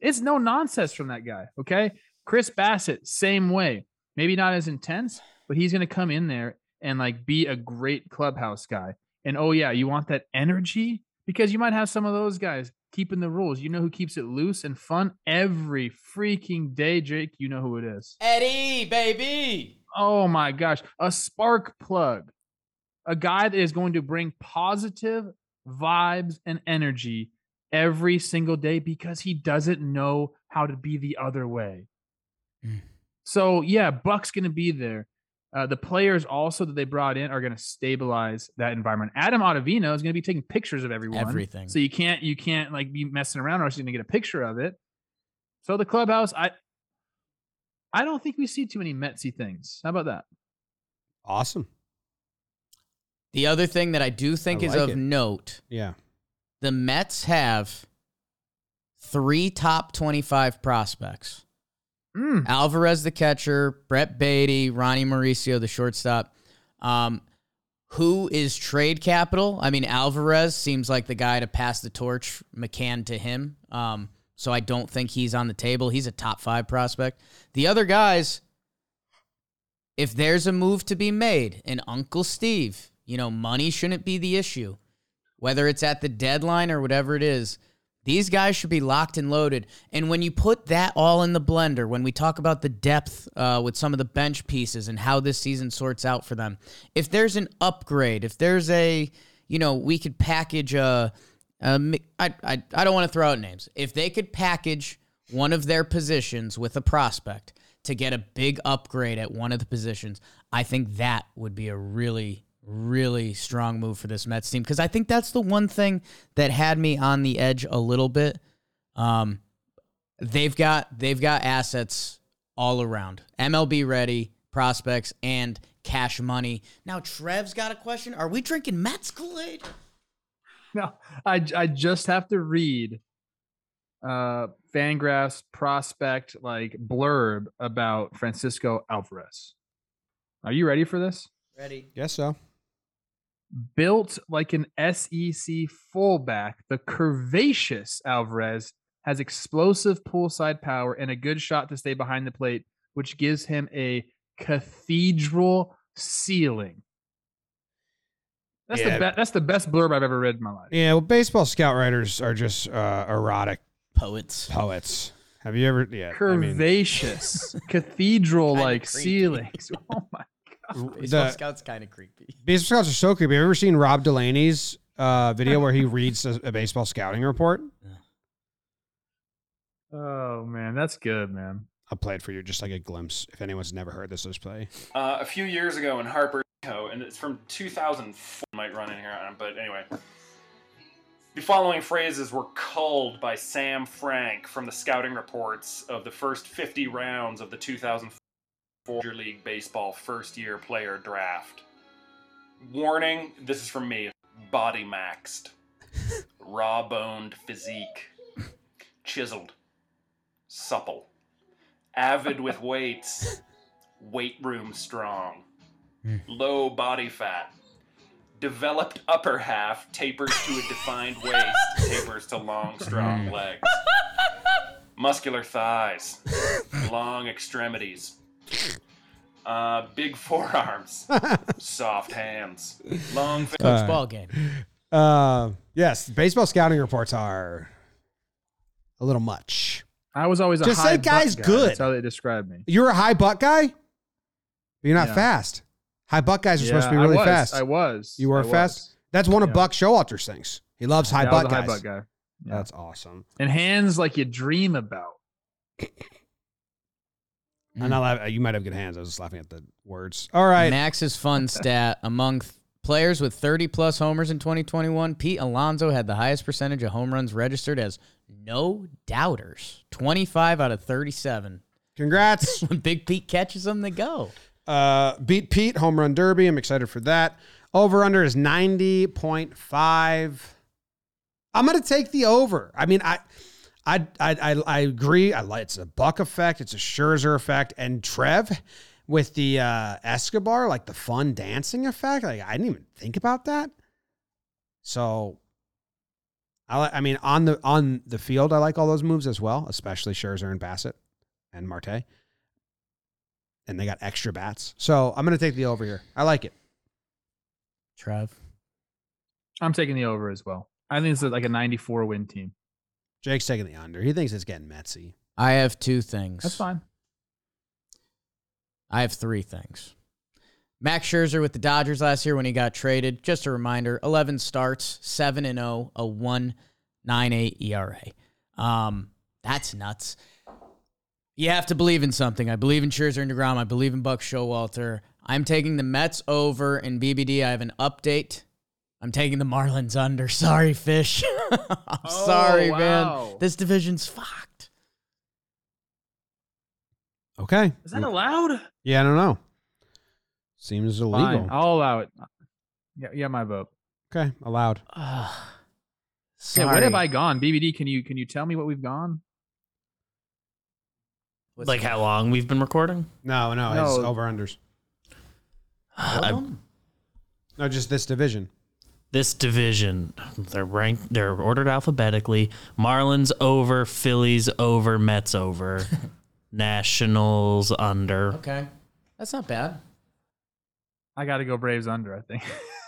[SPEAKER 3] it's no nonsense from that guy. Okay. Chris Bassitt, same way. Maybe not as intense, but he's going to come in there and like be a great clubhouse guy. And oh, yeah, you want that energy? Because you might have some of those guys keeping the rules. You know who keeps it loose and fun every freaking day, Jake? You know who it is.
[SPEAKER 2] Eddie, baby.
[SPEAKER 3] Oh my gosh, a spark plug. A guy that is going to bring positive vibes and energy every single day because he doesn't know how to be the other way.
[SPEAKER 2] Mm.
[SPEAKER 3] So, yeah, Buck's going to be there. Uh, the players also that they brought in are going to stabilize that environment. Adam Ottavino is going to be taking pictures of everyone.
[SPEAKER 2] Everything.
[SPEAKER 3] So you can't you can't like be messing around or else you're going to get a picture of it. So the clubhouse, I I don't think we see too many Metsy things. How about that?
[SPEAKER 1] Awesome.
[SPEAKER 2] The other thing that I do think
[SPEAKER 1] I
[SPEAKER 2] is
[SPEAKER 1] like
[SPEAKER 2] of
[SPEAKER 1] it.
[SPEAKER 2] note
[SPEAKER 1] Yeah.
[SPEAKER 2] the Mets have three top 25 prospects.
[SPEAKER 3] Mm.
[SPEAKER 2] Alvarez, the catcher, Brett Baty, Ronny Mauricio, the shortstop. Um, who is trade capital? I mean, Alvarez seems like the guy to pass the torch, McCann to him. Um, so I don't think he's on the table. He's a top five prospect. The other guys, if there's a move to be made, and Uncle Steve, you know, money shouldn't be the issue, whether it's at the deadline or whatever it is. These guys should be locked and loaded. And when you put that all in the blender, when we talk about the depth uh, with some of the bench pieces and how this season sorts out for them, if there's an upgrade, if there's a, you know, we could package a, a I, I, I don't want to throw out names. If they could package one of their positions with a prospect to get a big upgrade at one of the positions, I think that would be a really, really strong move for this Mets team because I think that's the one thing that had me on the edge a little bit. Um, they've got they've got assets all around, MLB ready prospects and cash money. Now Trev's got a question: Are we drinking Mets Kool Aid?
[SPEAKER 3] No, I I just have to read uh Fangraphs prospect like blurb about Francisco Alvarez. Are you ready for this?
[SPEAKER 2] Ready?
[SPEAKER 1] Guess so.
[SPEAKER 3] Built like an SEC fullback, the curvaceous Alvarez has explosive pull side power and a good shot to stay behind the plate, which gives him a cathedral ceiling. That's
[SPEAKER 1] Yeah.
[SPEAKER 3] the best. That's the best blurb I've ever read in my life.
[SPEAKER 1] Yeah, well, baseball scout writers are just uh, erotic
[SPEAKER 2] Poets.
[SPEAKER 1] poets. Have you ever? Yeah, I mean,
[SPEAKER 3] Curvaceous, (laughs) cathedral-like ceilings. (laughs) Oh my! (laughs)
[SPEAKER 2] Baseball
[SPEAKER 1] the
[SPEAKER 2] Scout's kind of creepy. (laughs)
[SPEAKER 1] baseball scouts are so creepy. Have you ever seen Rob Delaney's uh, video where he reads a, a baseball scouting report?
[SPEAKER 3] Oh man, that's good, man.
[SPEAKER 1] I'll play it for you, just like a glimpse. If anyone's never heard this, let's play.
[SPEAKER 5] uh, a few years ago in Harper, and it's from 2004. Might run in here, uh, but anyway. The following phrases were culled by Sam Frank from the scouting reports of the first 50 rounds of the 2004 Major League Baseball first year player draft. Warning this is from me. Body maxed, (laughs) raw boned physique, chiseled, supple, avid with weights, weight room strong, hmm. low body fat, developed upper half tapers to a defined waist, (laughs) tapers to long, strong hmm. legs, muscular thighs, long extremities, uh, big (laughs) forearms, soft hands, long. Fi-
[SPEAKER 2] Coach
[SPEAKER 1] Uh,
[SPEAKER 2] ball game.
[SPEAKER 1] Uh, yes, baseball scouting reports are a little much.
[SPEAKER 3] I was always a
[SPEAKER 1] Just
[SPEAKER 3] high
[SPEAKER 1] say
[SPEAKER 3] butt
[SPEAKER 1] guy's
[SPEAKER 3] guy.
[SPEAKER 1] good.
[SPEAKER 3] That's how they described me.
[SPEAKER 1] You're a high butt guy, but you're not
[SPEAKER 3] Yeah.
[SPEAKER 1] fast. High butt guys are supposed to be really
[SPEAKER 3] I was,
[SPEAKER 1] fast.
[SPEAKER 3] I was.
[SPEAKER 1] You were
[SPEAKER 3] I was.
[SPEAKER 1] fast? That's one of
[SPEAKER 3] Yeah.
[SPEAKER 1] Buck Showalter's things. He loves high
[SPEAKER 3] Yeah, I was
[SPEAKER 1] butt
[SPEAKER 3] a high
[SPEAKER 1] guys.
[SPEAKER 3] butt guy. Yeah.
[SPEAKER 1] That's awesome.
[SPEAKER 3] And hands like you dream about.
[SPEAKER 1] I'm not laughing. You might have good hands. I was just laughing at the words. All right.
[SPEAKER 2] Max's fun (laughs) stat among th- players with 30 plus homers in 2021, Pete Alonso had the highest percentage of home runs registered as no doubters. 25 out of 37.
[SPEAKER 1] Congrats. (laughs)
[SPEAKER 2] When Big Pete catches them, they go.
[SPEAKER 1] uh, beat Pete, home run derby. I'm excited for that. Over under is 90.5. I'm going to take the over. I mean, I. I, I, I, I agree. I like it's a Buck effect. It's a Scherzer effect, and Trev with the uh, Escobar, like the fun dancing effect. Like I didn't even think about that. So, I li- I mean on the on the field, I like all those moves as well, especially Scherzer and Bassitt and Marte. And they got extra bats, so I'm going to take the over here. I like it.
[SPEAKER 2] Trev.
[SPEAKER 3] I'm taking the over as well. I think it's like a 94 win team.
[SPEAKER 1] Jake's taking the under. He thinks it's getting Metsy.
[SPEAKER 2] I have two things.
[SPEAKER 3] That's fine.
[SPEAKER 2] I have three things. Max Scherzer with the Dodgers last year when he got traded. Just a reminder: 11 starts, 7 and 0, a 1.98 ERA. Um, that's nuts. You have to believe in something. I believe in Scherzer and Degrom. I believe in Buck Showalter. I'm taking the Mets over in BBD. I have an update. I'm taking the Marlins under. (laughs) Sorry, Fish. (laughs) I'm
[SPEAKER 3] Oh,
[SPEAKER 2] sorry,
[SPEAKER 3] wow.
[SPEAKER 2] man. This division's fucked.
[SPEAKER 1] Okay.
[SPEAKER 3] Is that allowed?
[SPEAKER 1] Yeah, I don't know. Seems illegal.
[SPEAKER 3] Fine. I'll allow it. Yeah, yeah, my vote.
[SPEAKER 1] Okay, allowed.
[SPEAKER 2] Ugh.
[SPEAKER 3] Yeah, what have I gone? BBD, can you can you tell me what we've gone?
[SPEAKER 2] What's
[SPEAKER 4] like how long we've been recording?
[SPEAKER 1] No, no, it's over unders.
[SPEAKER 2] All of
[SPEAKER 4] I-
[SPEAKER 2] them?
[SPEAKER 1] No, just this division.
[SPEAKER 4] This division, they're ranked, they're ordered alphabetically. Marlins over, Phillies over, Mets over, (laughs) Nationals under.
[SPEAKER 2] Okay. That's not bad.
[SPEAKER 3] I got to go Braves under. I think.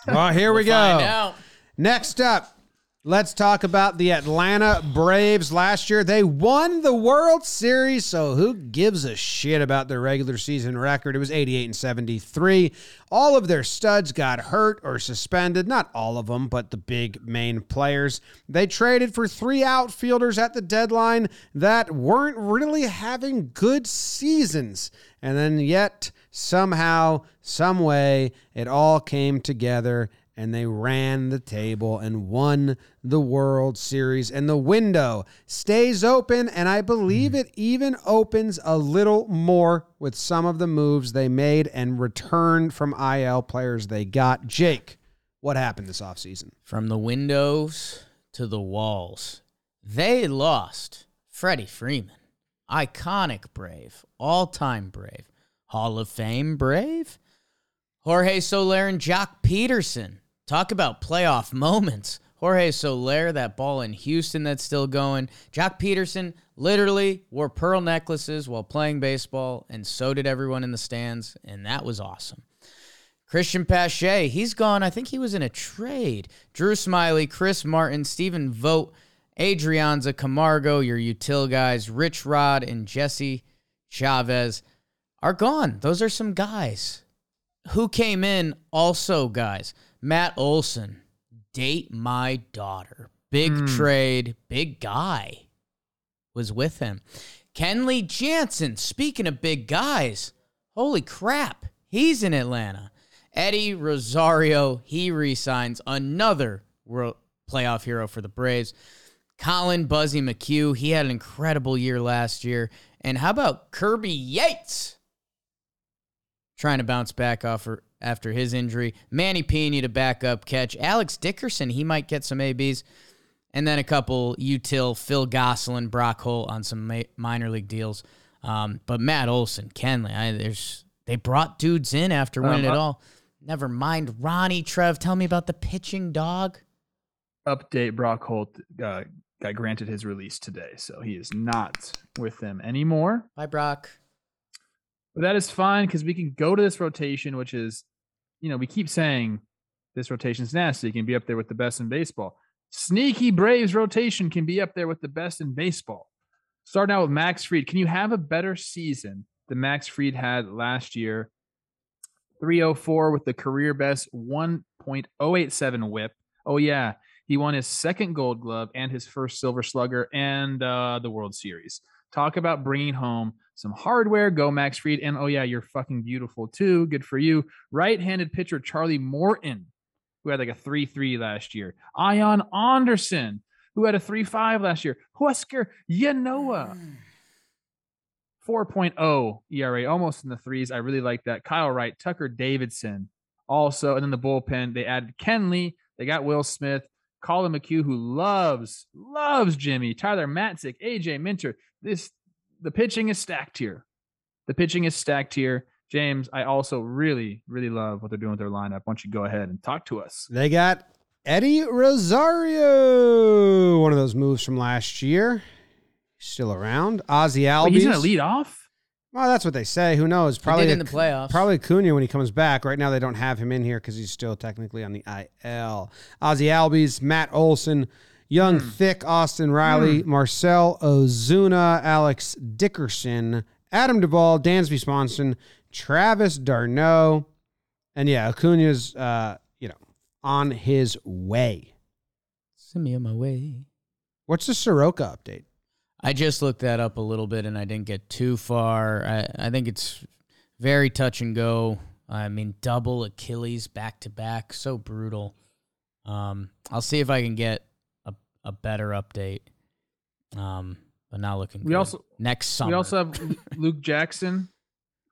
[SPEAKER 1] Well, here we
[SPEAKER 2] We'll find
[SPEAKER 1] go.
[SPEAKER 2] out.
[SPEAKER 1] Next up, let's talk about the Atlanta Braves. Last year, they won the World Series, so who gives a shit about their regular season record? It was 88 and 73. All of their studs got hurt or suspended. Not all of them, but the big main players. They traded for three outfielders at the deadline that weren't really having good seasons. And then, yet, somehow, some way, it all came together and they ran the table and won the World Series. And the window stays open, and I believe it even opens a little more with some of the moves they made and returned from IL players they got. Jake, what happened this offseason?
[SPEAKER 2] From the windows to the walls. They lost Freddie Freeman, iconic Brave, all time Brave, Hall of Fame Brave, Jorge Soler and Joc Pederson. Talk about playoff moments. Jorge Soler, that ball in Houston that's still going. Joc Pederson literally wore pearl necklaces while playing baseball, and so did everyone in the stands, and that was awesome. Cristian Pache, he's gone. I think he was in a trade. Drew Smyly, Chris Martin, Stephen Vogt, Adrianza Camargo, your util guys, Rich Rod and Jesse Chavez are gone. Those are some guys. Who came in also, guys? Matt Olson, date my daughter. Big hmm. trade, big guy was with him. Kenley Jansen, speaking of big guys, holy crap, he's in Atlanta. Eddie Rosario, he resigns another world playoff hero for the Braves. Collin Buzzy McHugh, he had an incredible year last year. And how about Kirby Yates? Trying to bounce back off after his injury. Manny Piña to back up catch. Alex Dickerson, he might get some ABs. And then a couple util, Phil Gosselin, Brock Holt on some ma- minor league deals. Um, but Matt Olson, Kenley, I, there's they brought dudes in after winning
[SPEAKER 3] Um,
[SPEAKER 2] it
[SPEAKER 3] uh,
[SPEAKER 2] all. Never mind Ronnie Trev. Tell me about the pitching dog.
[SPEAKER 3] Update: Brock Holt uh, got granted his release today, so he is not with them anymore.
[SPEAKER 2] Bye, Brock.
[SPEAKER 3] But that is fine because we can go to this rotation, which is, you know, we keep saying this rotation's nasty. Can be up there with the best in baseball. Sneaky Braves rotation can be up there with the best in baseball. Starting out with Max Fried. Can you have a better season than Max Fried had last year? 304 with the career best 1.087 whip. Oh, yeah. He won his second gold glove and his first silver slugger and uh, the World Series. Talk about bringing home some hardware. Go Max Fried. And oh, yeah, you're fucking beautiful too. Good for you. Right handed pitcher Charlie Morton, who had like a 3 3 last year. Ian Anderson, who had a 3 5 last year. Huascar Ynoa. (sighs) 4.0 ERA, almost in the threes. I really like that. Kyle Wright, Tucker Davidson, also, and then the bullpen. They added Kenley. They got Will Smith, Collin McHugh, who loves loves Jimmy, Tyler Matzek, AJ Minter. This the pitching is stacked here. The pitching is stacked here. James, I also really, really love what they're doing with their lineup. Why don't you go ahead and talk to us?
[SPEAKER 1] They got Eddie Rosario, one of those moves from last year. Still around. Ozzy Albies.
[SPEAKER 3] Wait, he's gonna lead off.
[SPEAKER 1] Well, that's what they say. Who knows? Probably
[SPEAKER 2] did in the playoffs.
[SPEAKER 1] Probably Acuna when he comes back. Right now, they don't have him in here because he's still technically on the IL. Ozzy Albies, Matt Olson, Young
[SPEAKER 2] Hmm.
[SPEAKER 1] Thick, Austin Riley, Marcell Ozuna, Alex Dickerson, Adam Duvall, Dansby Swanson, Travis d'Arnaud, and yeah, Acuna's uh, you know on his way.
[SPEAKER 2] Send me on my way.
[SPEAKER 1] What's the Soroka update?
[SPEAKER 2] I just looked that up a little bit and I didn't get too far. I, I think it's very touch and go. I mean, double Achilles back to back, so brutal. Um, I'll see if I can get a, a better update. Um, but not looking.
[SPEAKER 3] We
[SPEAKER 2] good.
[SPEAKER 3] also-
[SPEAKER 2] next summer.
[SPEAKER 3] We also have (laughs) Luke Jackson.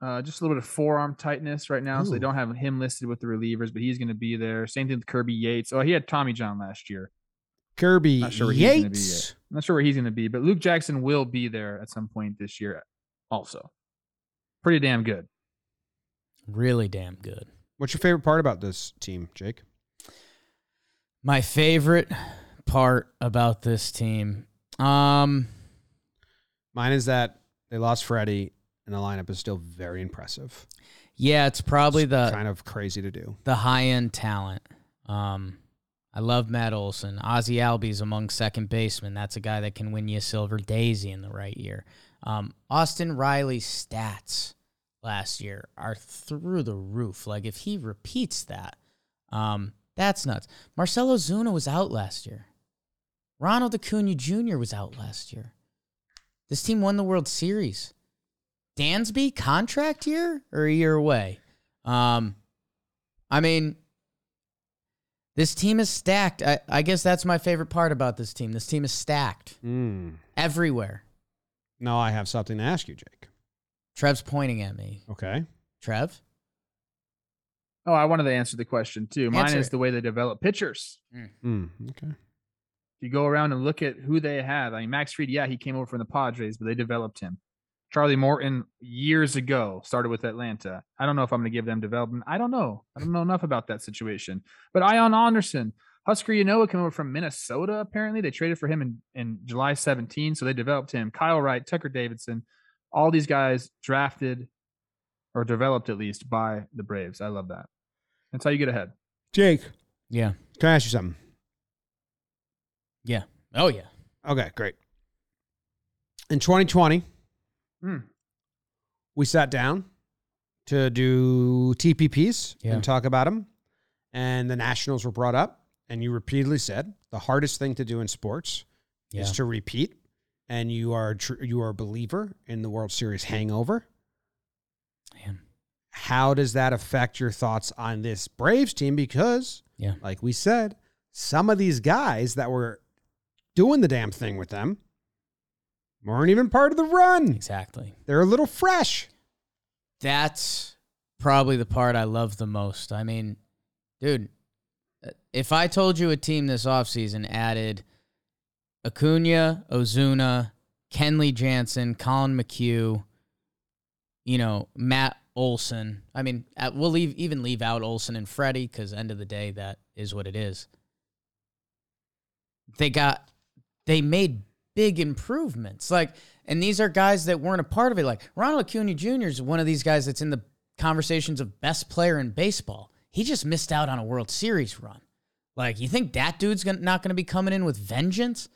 [SPEAKER 3] Uh, just a little bit of forearm tightness right now, so they don't have him listed with the relievers, but he's going to be there. Same thing with Kirby Yates. Oh, he had Tommy John last year.
[SPEAKER 1] Kirby
[SPEAKER 3] Not sure where he's gonna be
[SPEAKER 1] Yates.
[SPEAKER 3] yet. I'm not sure where he's going to be, but Luke Jackson will be there at some point this year. Also, pretty damn good.
[SPEAKER 2] really damn good.
[SPEAKER 1] What's your favorite part about this team, Jake?
[SPEAKER 2] My favorite part about this team. Um,
[SPEAKER 1] Mine is that they lost Freddie, and the lineup is still very impressive.
[SPEAKER 2] yeah, it's probably
[SPEAKER 1] It's
[SPEAKER 2] the
[SPEAKER 1] kind of crazy to do.
[SPEAKER 2] the high end talent. Um, I love Matt Olson. Ozzy Albies among second basemen. That's a guy that can win you a silver daisy in the right year. Um, Austin Riley's stats last year are through the roof. Like if he repeats that, um, that's nuts. Marcell Ozuna was out last year. Ronald Acuna Jr. was out last year. This team won the World Series. Dansby contract year or a year away. Um, I mean, this team is stacked. I, I guess that's my favorite part about this team. This team is stacked
[SPEAKER 1] Mm.
[SPEAKER 2] everywhere.
[SPEAKER 1] Now I have something to ask you, Jake.
[SPEAKER 2] Trev's pointing at me.
[SPEAKER 1] Okay.
[SPEAKER 2] Trev?
[SPEAKER 3] Oh, I wanted to answer the question too. Mine
[SPEAKER 2] Answer
[SPEAKER 3] is
[SPEAKER 2] it.
[SPEAKER 3] the way they develop pitchers.
[SPEAKER 1] Mm. Okay.
[SPEAKER 3] If you go around and look at who they have, I mean, Max Fried, yeah, he came over from the Padres, but they developed him. Charlie Morton years ago started with Atlanta. I don't know if I'm going to give them development. I don't know. I don't know enough about that situation. But Ian Anderson, Huascar Ynoa came over from Minnesota. Apparently, they traded for him in, in July 17, so they developed him. Kyle Wright, Tucker Davidson, all these guys drafted or developed at least by the Braves. I love that. That's how you get ahead.
[SPEAKER 1] Jake,
[SPEAKER 2] Yeah.
[SPEAKER 1] can I ask you something?
[SPEAKER 2] Yeah. Oh, yeah.
[SPEAKER 1] Okay, great. In 2020,
[SPEAKER 3] Hmm.
[SPEAKER 1] we sat down to do TPPs
[SPEAKER 2] Yeah.
[SPEAKER 1] and talk about them. And the Nationals were brought up. And you repeatedly said the hardest thing to do in sports
[SPEAKER 2] Yeah.
[SPEAKER 1] is to repeat. And you are tr- you are a believer in the World Series hangover.
[SPEAKER 2] Man.
[SPEAKER 1] How does that affect your thoughts on this Braves team? Because,
[SPEAKER 2] Yeah.
[SPEAKER 1] like we said, some of these guys that were doing the damn thing with them weren't even part of the run.
[SPEAKER 2] Exactly.
[SPEAKER 1] They're a little fresh.
[SPEAKER 2] That's probably the part I love the most. I mean, dude, if I told you a team this offseason added Acuna, Ozuna, Kenley Jansen, Collin McHugh, you know, Matt Olson. I mean, uh, we'll leave even leave out Olson and Freddie because end of the day, that is what it is. They got, they made big improvements. Like, and these are guys that weren't a part of it. Like Ronald Acuna Jr. is one of these guys that's in the conversations of best player in baseball. He just missed out on a World Series run. Like, you think that dude's gonna, not going to be coming in with vengeance?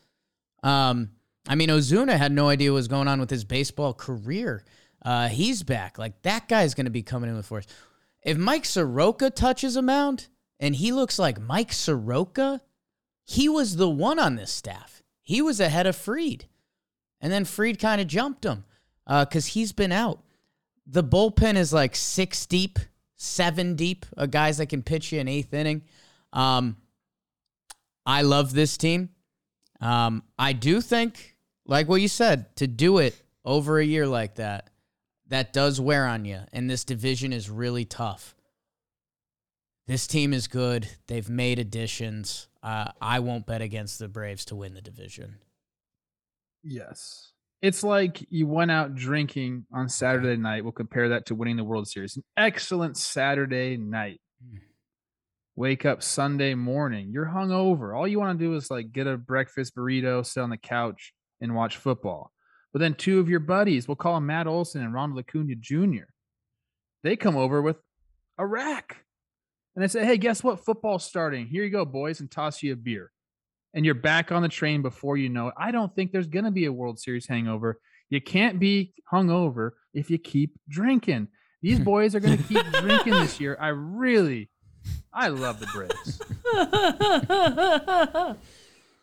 [SPEAKER 2] Um, I mean, Ozuna had no idea what was going on with his baseball career. Uh, he's back. Like that guy's going to be coming in with force. If Mike Soroka touches a mound and he looks like Mike Soroka, he was the one on this staff. He was ahead of Fried, and then Fried kind of jumped him because he's been out. The bullpen is like six deep, seven deep, guys that can pitch you an eighth inning. Um, I love this team. Um, I do think, like what you said, to do it over a year like that, that does wear on you. And this division is really tough. This team is good. They've made additions. Uh, I won't bet against the Braves to win the division.
[SPEAKER 3] Yes. It's like you went out drinking on Saturday night. We'll compare that to winning the World Series. An excellent Saturday night.
[SPEAKER 2] Hmm.
[SPEAKER 3] Wake up Sunday morning. You're hungover. All you want to do is like get a breakfast burrito, sit on the couch, and watch football. But then two of your buddies, we'll call them Matt Olson and Ronald Acuna Jr., they come over with a rack. And they say, hey, guess what? Football's starting. Here you go, boys, and toss you a beer and you're back on the train before you know it. I don't think there's going to be a World Series hangover. You can't be hungover if you keep drinking. These (laughs) boys are going to keep drinking this year. I really, I love the Braves. (laughs)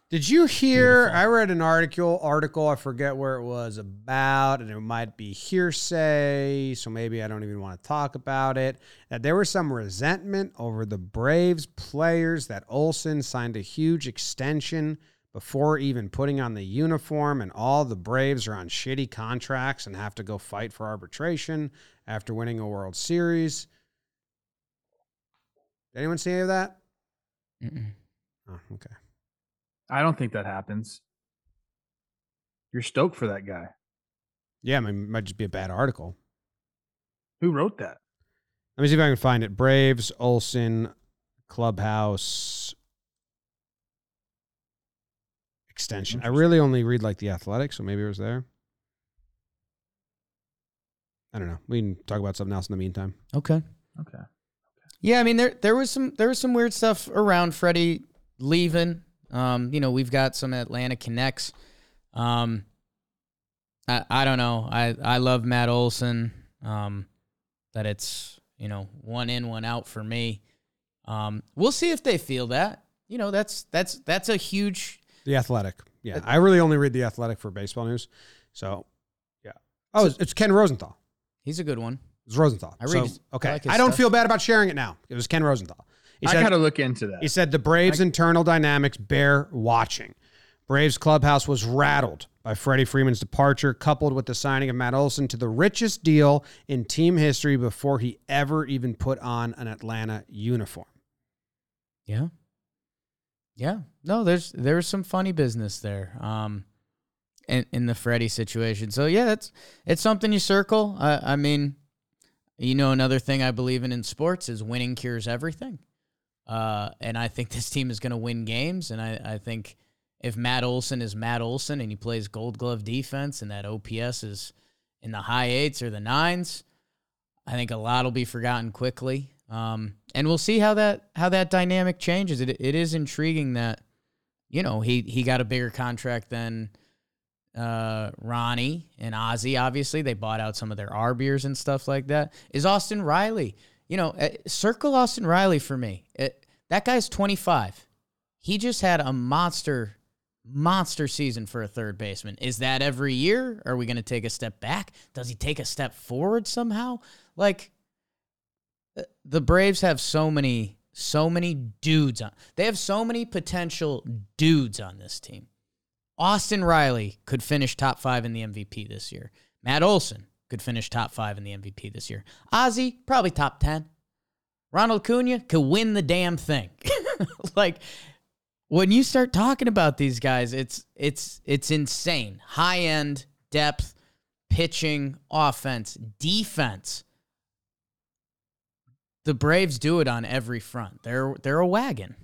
[SPEAKER 1] Did you hear? I read an article. Article I forget where it was about, and it might be hearsay, so maybe I don't even want to talk about it. That there was some resentment over the Braves players that Olson signed a huge extension before even putting on the uniform, and all the Braves are on shitty contracts and have to go fight for arbitration after winning a World Series. Did anyone see any of that?
[SPEAKER 2] Mm-mm.
[SPEAKER 1] Oh, okay.
[SPEAKER 3] I don't think that happens. You're stoked for that guy.
[SPEAKER 1] Yeah, I mean, it might just be a bad article.
[SPEAKER 3] Who wrote that?
[SPEAKER 1] Let me see if I can find it. Braves, Olson, Clubhouse. extension. I really only read like the Athletic, so maybe it was there. I don't know. We can talk about something else in the meantime.
[SPEAKER 2] Okay.
[SPEAKER 3] Okay.
[SPEAKER 2] Yeah, I mean there there was some there was some weird stuff around Freddie leaving. Um, you know, we've got some Atlanta connects. Um, I I don't know. I I love Matt Olson. Um, that it's you know one in one out for me. Um, we'll see if they feel that. You know, that's that's that's a huge.
[SPEAKER 1] The Athletic. Yeah, I really only read the Athletic for baseball news. So, yeah. Oh, it's, it's Ken Rosenthal.
[SPEAKER 2] He's a good one.
[SPEAKER 1] It's Rosenthal.
[SPEAKER 2] I read
[SPEAKER 1] So,
[SPEAKER 2] his- I
[SPEAKER 1] okay.
[SPEAKER 2] like
[SPEAKER 1] I don't
[SPEAKER 2] stuff.
[SPEAKER 1] feel bad about sharing it now. It was Ken Rosenthal. He
[SPEAKER 3] I
[SPEAKER 1] said,
[SPEAKER 3] got to look into that.
[SPEAKER 1] He said the Braves' internal dynamics bear watching. Braves clubhouse was rattled by Freddie Freeman's departure, coupled with the signing of Matt Olson to the richest deal in team history before he ever even put on an Atlanta uniform.
[SPEAKER 2] Yeah. Yeah. No, there's there's some funny business there. Um in, in the Freddie situation. So yeah, that's it's something you circle. I, I mean, you know, another thing I believe in in sports is winning cures everything. Uh, and I think this team is going to win games. And I, I think if Matt Olson is Matt Olson and he plays Gold Glove defense and that OPS is in the high eights or the nines, I think a lot will be forgotten quickly. Um, and we'll see how that how that dynamic changes. It it is intriguing that you know he he got a bigger contract than uh, Ronnie and Ozzy. Obviously, they bought out some of their arb years and stuff like that. Is Austin Riley? You know, uh, circle Austin Riley for me. It, that guy's 25. He just had a monster, monster season for a third baseman. Is that every year? Are we going to take a step back? Does he take a step forward somehow? Like, uh, the Braves have so many, so many dudes on. They have so many potential dudes on this team. Austin Riley could finish top five in the MVP this year. Matt Olson could finish top five in the MVP this year. Ozzy, probably top 10. Ronald Acuna could win the damn thing. (laughs) like, when you start talking about these guys, it's it's it's insane. High end depth, pitching, offense, defense. The Braves do it on every front. They're they're a wagon.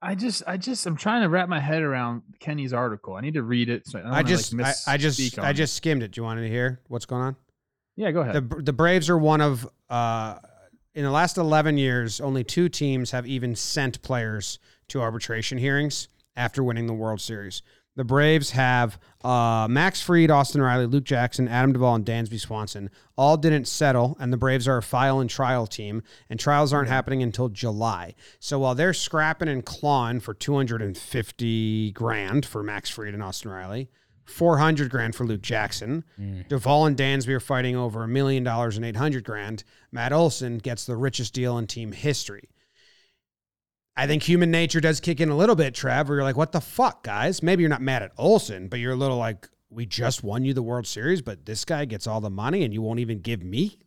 [SPEAKER 3] I just, I just, I'm trying to wrap my head around Kenny's article. I need to read it. So I, don't
[SPEAKER 1] I just,
[SPEAKER 3] like,
[SPEAKER 1] I, I just, I just skimmed it. Do you want to hear what's going on?
[SPEAKER 3] Yeah, go ahead.
[SPEAKER 1] The the Braves are one of uh, in the last eleven years, only two teams have even sent players to arbitration hearings after winning the World Series. The Braves have uh, Max Fried, Austin Riley, Luke Jackson, Adam Duvall, and Dansby Swanson. All didn't settle, and the Braves are a file and trial team, and trials aren't happening until July. So while they're scrapping and clawing for 250 grand for Max Fried and Austin Riley, 400 grand for Luke Jackson. Mm. Duvall and Dansby are fighting over a million dollars and 800 grand. Matt Olson gets the richest deal in team history. I think human nature does kick in a little bit, Trev, where you're like, what the fuck, guys? Maybe you're not mad at Olson, but you're a little like, we just won you the World Series, but this guy gets all the money and you won't even give me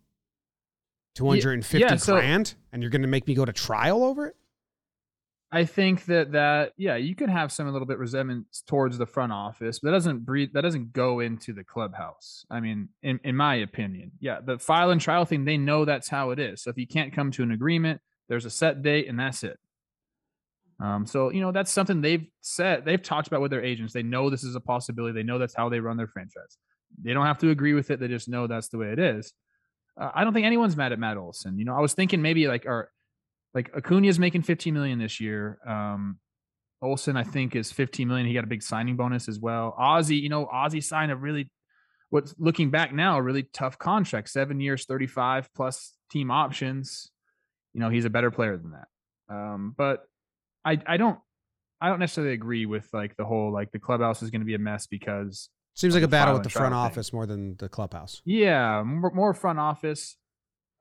[SPEAKER 1] 250
[SPEAKER 3] yeah, so-
[SPEAKER 1] grand and you're going to make me go to trial over it?
[SPEAKER 3] I think that that yeah, you could have some a little bit resentment towards the front office, but that doesn't breathe that doesn't go into the clubhouse. I mean, in in my opinion, yeah, the file and trial thing, they know that's how it is. So if you can't come to an agreement, there's a set date, and that's it. Um, so you know that's something they've said. They've talked about with their agents. They know this is a possibility. They know that's how they run their franchise. They don't have to agree with it. They just know that's the way it is. Uh, I don't think anyone's mad at Matt Olson. You know, I was thinking maybe like our like Acuna's making 15 million this year. Um, Olson, I think, is 15 million. He got a big signing bonus as well. Ozzy, you know, Ozzy signed a really, what's looking back now, a really tough contract, seven years, 35 plus team options. You know, he's a better player than that. Um, but I, I don't, I don't necessarily agree with like the whole like the clubhouse is going to be a mess because
[SPEAKER 1] Seems like a battle with the front
[SPEAKER 3] trial thing.
[SPEAKER 1] office more than the clubhouse.
[SPEAKER 3] Yeah, more, more front office.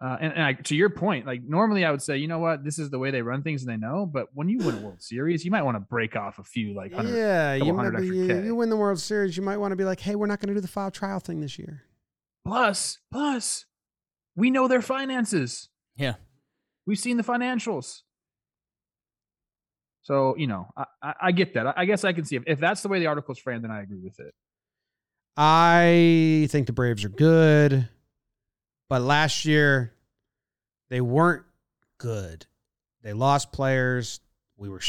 [SPEAKER 3] Uh, and and I, to your point, like normally I would say, you know what, this is the way they run things, and they know. But when you win a World Series, you might want to break off a few like hundred.
[SPEAKER 1] Yeah, you, might be, you, you win the World Series, you might want to be like, hey, we're not going to do the file trial thing this year.
[SPEAKER 3] Plus, plus, we know their finances.
[SPEAKER 2] Yeah.
[SPEAKER 3] We've seen the financials. So you know, I, I, I get that. I, I guess I can see if, if that's the way the article's framed, then I agree with it.
[SPEAKER 1] I think the Braves are good, but last year they weren't good. They lost players. We were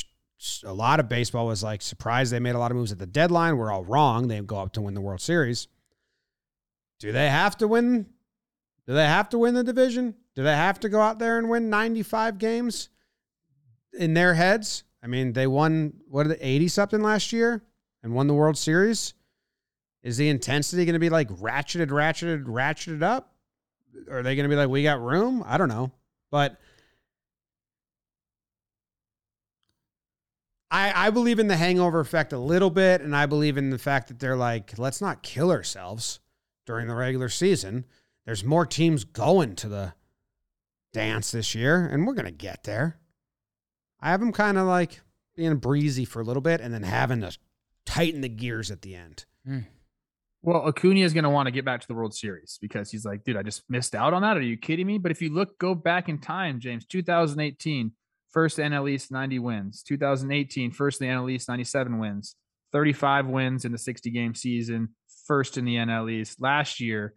[SPEAKER 1] a lot of baseball was like surprised they made a lot of moves at the deadline. We're all wrong. They go up to win the World Series. Do they have to win? Do they have to win the division? Do they have to go out there and win 95 games in their heads? I mean, they won what are they 80 something last year and won the World Series. Is the intensity going to be like ratcheted, ratcheted, ratcheted up? Are they going to be like, we got room? I don't know. But I, I believe in the hangover effect a little bit, and I believe in the fact that they're like, let's not kill ourselves during the regular season. There's more teams going to the dance this year, and we're gonna get there. I have them kind of like being breezy for a little bit, and then having to tighten the gears at the end. Hmm.
[SPEAKER 3] Well, Acuna is going to want to get back to the World Series because he's like, dude, I just missed out on that. Are you kidding me? But if you look, go back in time, James, 2018, first NL East, 90 wins. 2018, first in the NL East, 97 wins. 35 wins in the 60 game season, first in the NL East. Last year,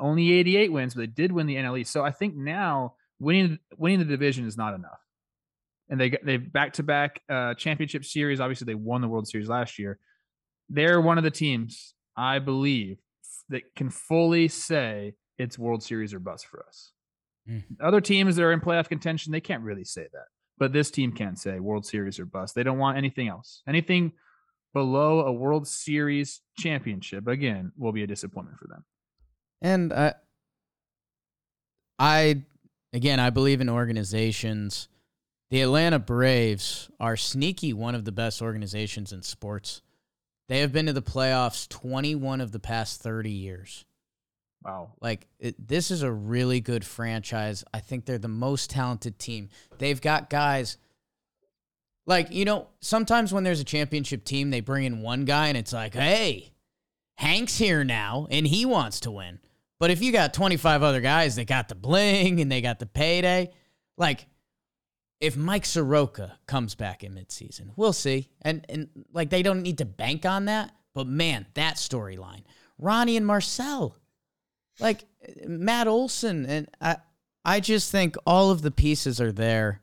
[SPEAKER 3] only 88 wins, but they did win the NL East. So I think now winning winning the division is not enough. And they they back to back championship series. Obviously, they won the World Series last year. They're one of the teams I believe that can fully say it's World Series or bust for us.
[SPEAKER 2] Mm.
[SPEAKER 3] Other teams that are in playoff contention, they can't really say that. But this team can't say World Series or bust. They don't want anything else. Anything below a World Series championship, again, will be a disappointment for them.
[SPEAKER 2] And I, I, again, I believe in organizations. The Atlanta Braves are sneaky one of the best organizations in sports. They have been to the playoffs 21 of the past 30 years.
[SPEAKER 3] Wow.
[SPEAKER 2] Like, it, this is a really good franchise. I think they're the most talented team. They've got guys. Like, you know, sometimes when there's a championship team, they bring in one guy and it's like, hey, Hank's here now and he wants to win. But if you got 25 other guys that got the bling and they got the payday, like if Mike Soroka comes back in midseason, we'll see. And and like they don't need to bank on that, but man, that storyline. Ronnie and Marcell. Like Matt Olson and I I just think all of the pieces are there.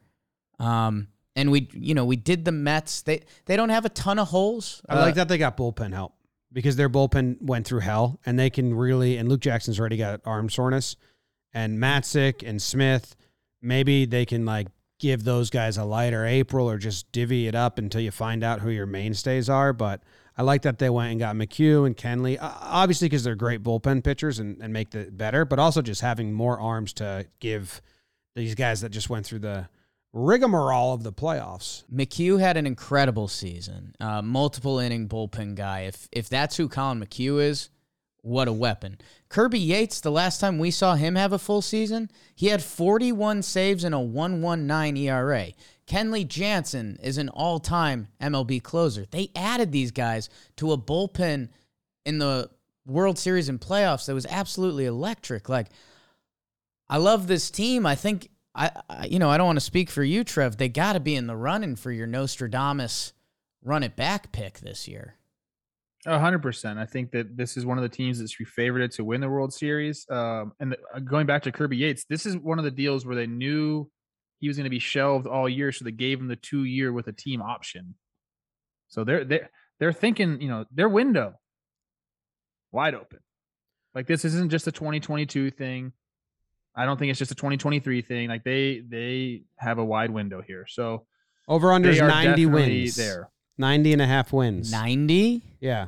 [SPEAKER 2] Um and we you know, we did the Mets. They they don't have a ton of holes.
[SPEAKER 1] I like that they got bullpen help because their bullpen went through hell and they can really and Luke Jackson's already got arm soreness and Matzek and Smith maybe they can like give those guys a lighter April or just divvy it up until you find out who your mainstays are but I like that they went and got McHugh and Kenley obviously because they're great bullpen pitchers and, and make it better but also just having more arms to give these guys that just went through the rigmarole of the playoffs
[SPEAKER 2] McHugh had an incredible season. Uh, multiple inning bullpen guy. If if that's who Collin McHugh is, what a weapon. Kirby Yates, the last time we saw him have a full season, he had 41 saves and a 119 ERA. Kenley Jansen is an all-time MLB closer. They added these guys to a bullpen in the World Series and playoffs that was absolutely electric. Like I love this team. I think I, I you know, I don't want to speak for you, Trev. They got to be in the running for your Nostradamus run it back pick this year.
[SPEAKER 3] A hundred percent. I think that this is one of the teams that's favored to win the World Series. Um, and the, uh, going back to Kirby Yates, this is one of the deals where they knew he was going to be shelved all year, so they gave him the two year with a team option. So they're they're they're thinking, you know, their window wide open. Like this isn't just a 2022 thing. I don't think it's just a 2023 thing. Like they they have a wide window here. So
[SPEAKER 1] over under
[SPEAKER 3] they are
[SPEAKER 1] 90
[SPEAKER 3] definitely
[SPEAKER 1] wins
[SPEAKER 3] there.
[SPEAKER 1] 90 and a half wins
[SPEAKER 2] 90?
[SPEAKER 1] yeah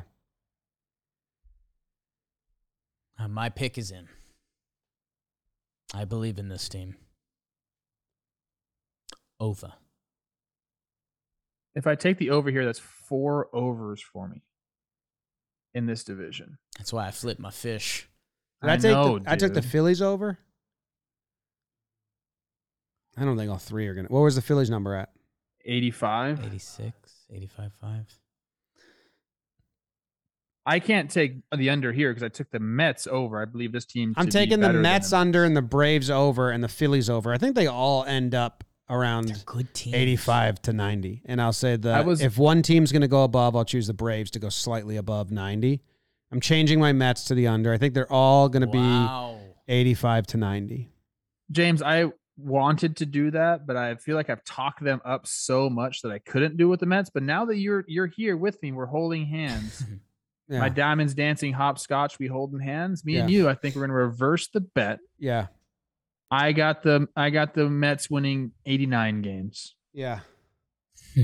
[SPEAKER 2] Uh, my pick is in. I believe in this team. Over.
[SPEAKER 3] If I take the over here, that's four overs for me in this division.
[SPEAKER 2] That's why I flipped my fish.
[SPEAKER 1] Did I,
[SPEAKER 3] I
[SPEAKER 1] take
[SPEAKER 3] know,
[SPEAKER 1] the, I took the. Phillies over. I don't think all three are gonna. What was the Phillies number at?
[SPEAKER 3] 85.
[SPEAKER 2] 86, 85, 5.
[SPEAKER 3] I can't take the under here because I took the Mets over. I believe this team.
[SPEAKER 1] I'm
[SPEAKER 3] to be
[SPEAKER 1] taking the Mets under and the Braves over and the Phillies over. I think they all end up around
[SPEAKER 2] good teams.
[SPEAKER 1] 85 to 90. And I'll say
[SPEAKER 3] I
[SPEAKER 1] that
[SPEAKER 3] was-
[SPEAKER 1] if one team's going to go above, I'll choose the Braves to go slightly above 90. I'm changing my Mets to the under. I think they're all going to
[SPEAKER 2] Wow.
[SPEAKER 1] be 85 to 90.
[SPEAKER 3] James, I wanted to do that, but I feel like I've talked them up so much that I couldn't do with the Mets. But now that you're you're here with me, we're holding hands. (laughs)
[SPEAKER 1] Yeah.
[SPEAKER 3] My diamonds dancing hopscotch, we holding hands. Me and you, I think we're gonna reverse the bet.
[SPEAKER 1] yeah.
[SPEAKER 3] I got the I got the Mets winning 89 games.
[SPEAKER 1] Yeah. (laughs)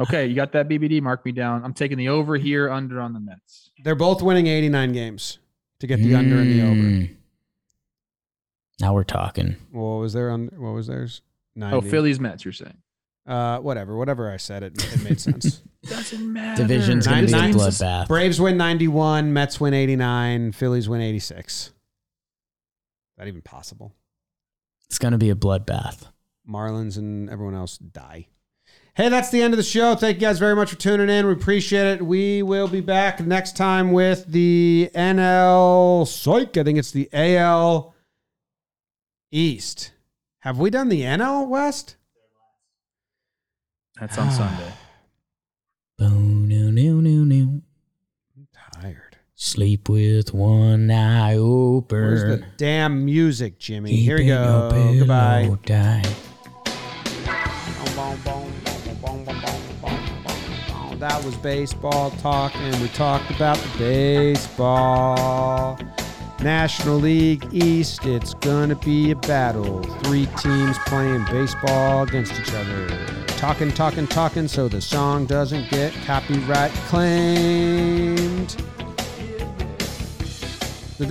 [SPEAKER 3] Okay, you got that BBD. Mark me down. I'm taking the over here, under on the Mets.
[SPEAKER 1] They're both winning 89 games to get the under and the over.
[SPEAKER 2] Hmm. Now we're talking.
[SPEAKER 1] What was there on? What was theirs? 90.
[SPEAKER 3] Oh, Phillies Mets. You're saying
[SPEAKER 1] Uh, whatever. Whatever I said, it, it made sense. (laughs)
[SPEAKER 3] doesn't matter.
[SPEAKER 2] Division's going to be a
[SPEAKER 1] Nine-
[SPEAKER 2] bloodbath.
[SPEAKER 1] Braves win 91. Mets win 89. Phillies win 86. Is that even possible?
[SPEAKER 2] It's going to be a bloodbath.
[SPEAKER 1] Marlins and everyone else die. Hey, that's the end of the show. Thank you guys very much for tuning in. We appreciate it. We will be back next time with the NL Psych. I think it's the AL East. Have we done the NL West?
[SPEAKER 3] That's on Sunday.
[SPEAKER 2] Boom, no, no, no, no.
[SPEAKER 1] I'm tired.
[SPEAKER 2] Sleep with one eye open.
[SPEAKER 1] Where's the damn music, Jimmy? Here we go. Goodbye.
[SPEAKER 2] tight.
[SPEAKER 1] That was baseball talk, and we talked about the baseball. National League East, it's gonna be a battle. Three teams playing baseball against each other. Talking, talking, talking, so the song doesn't get copyright claimed. The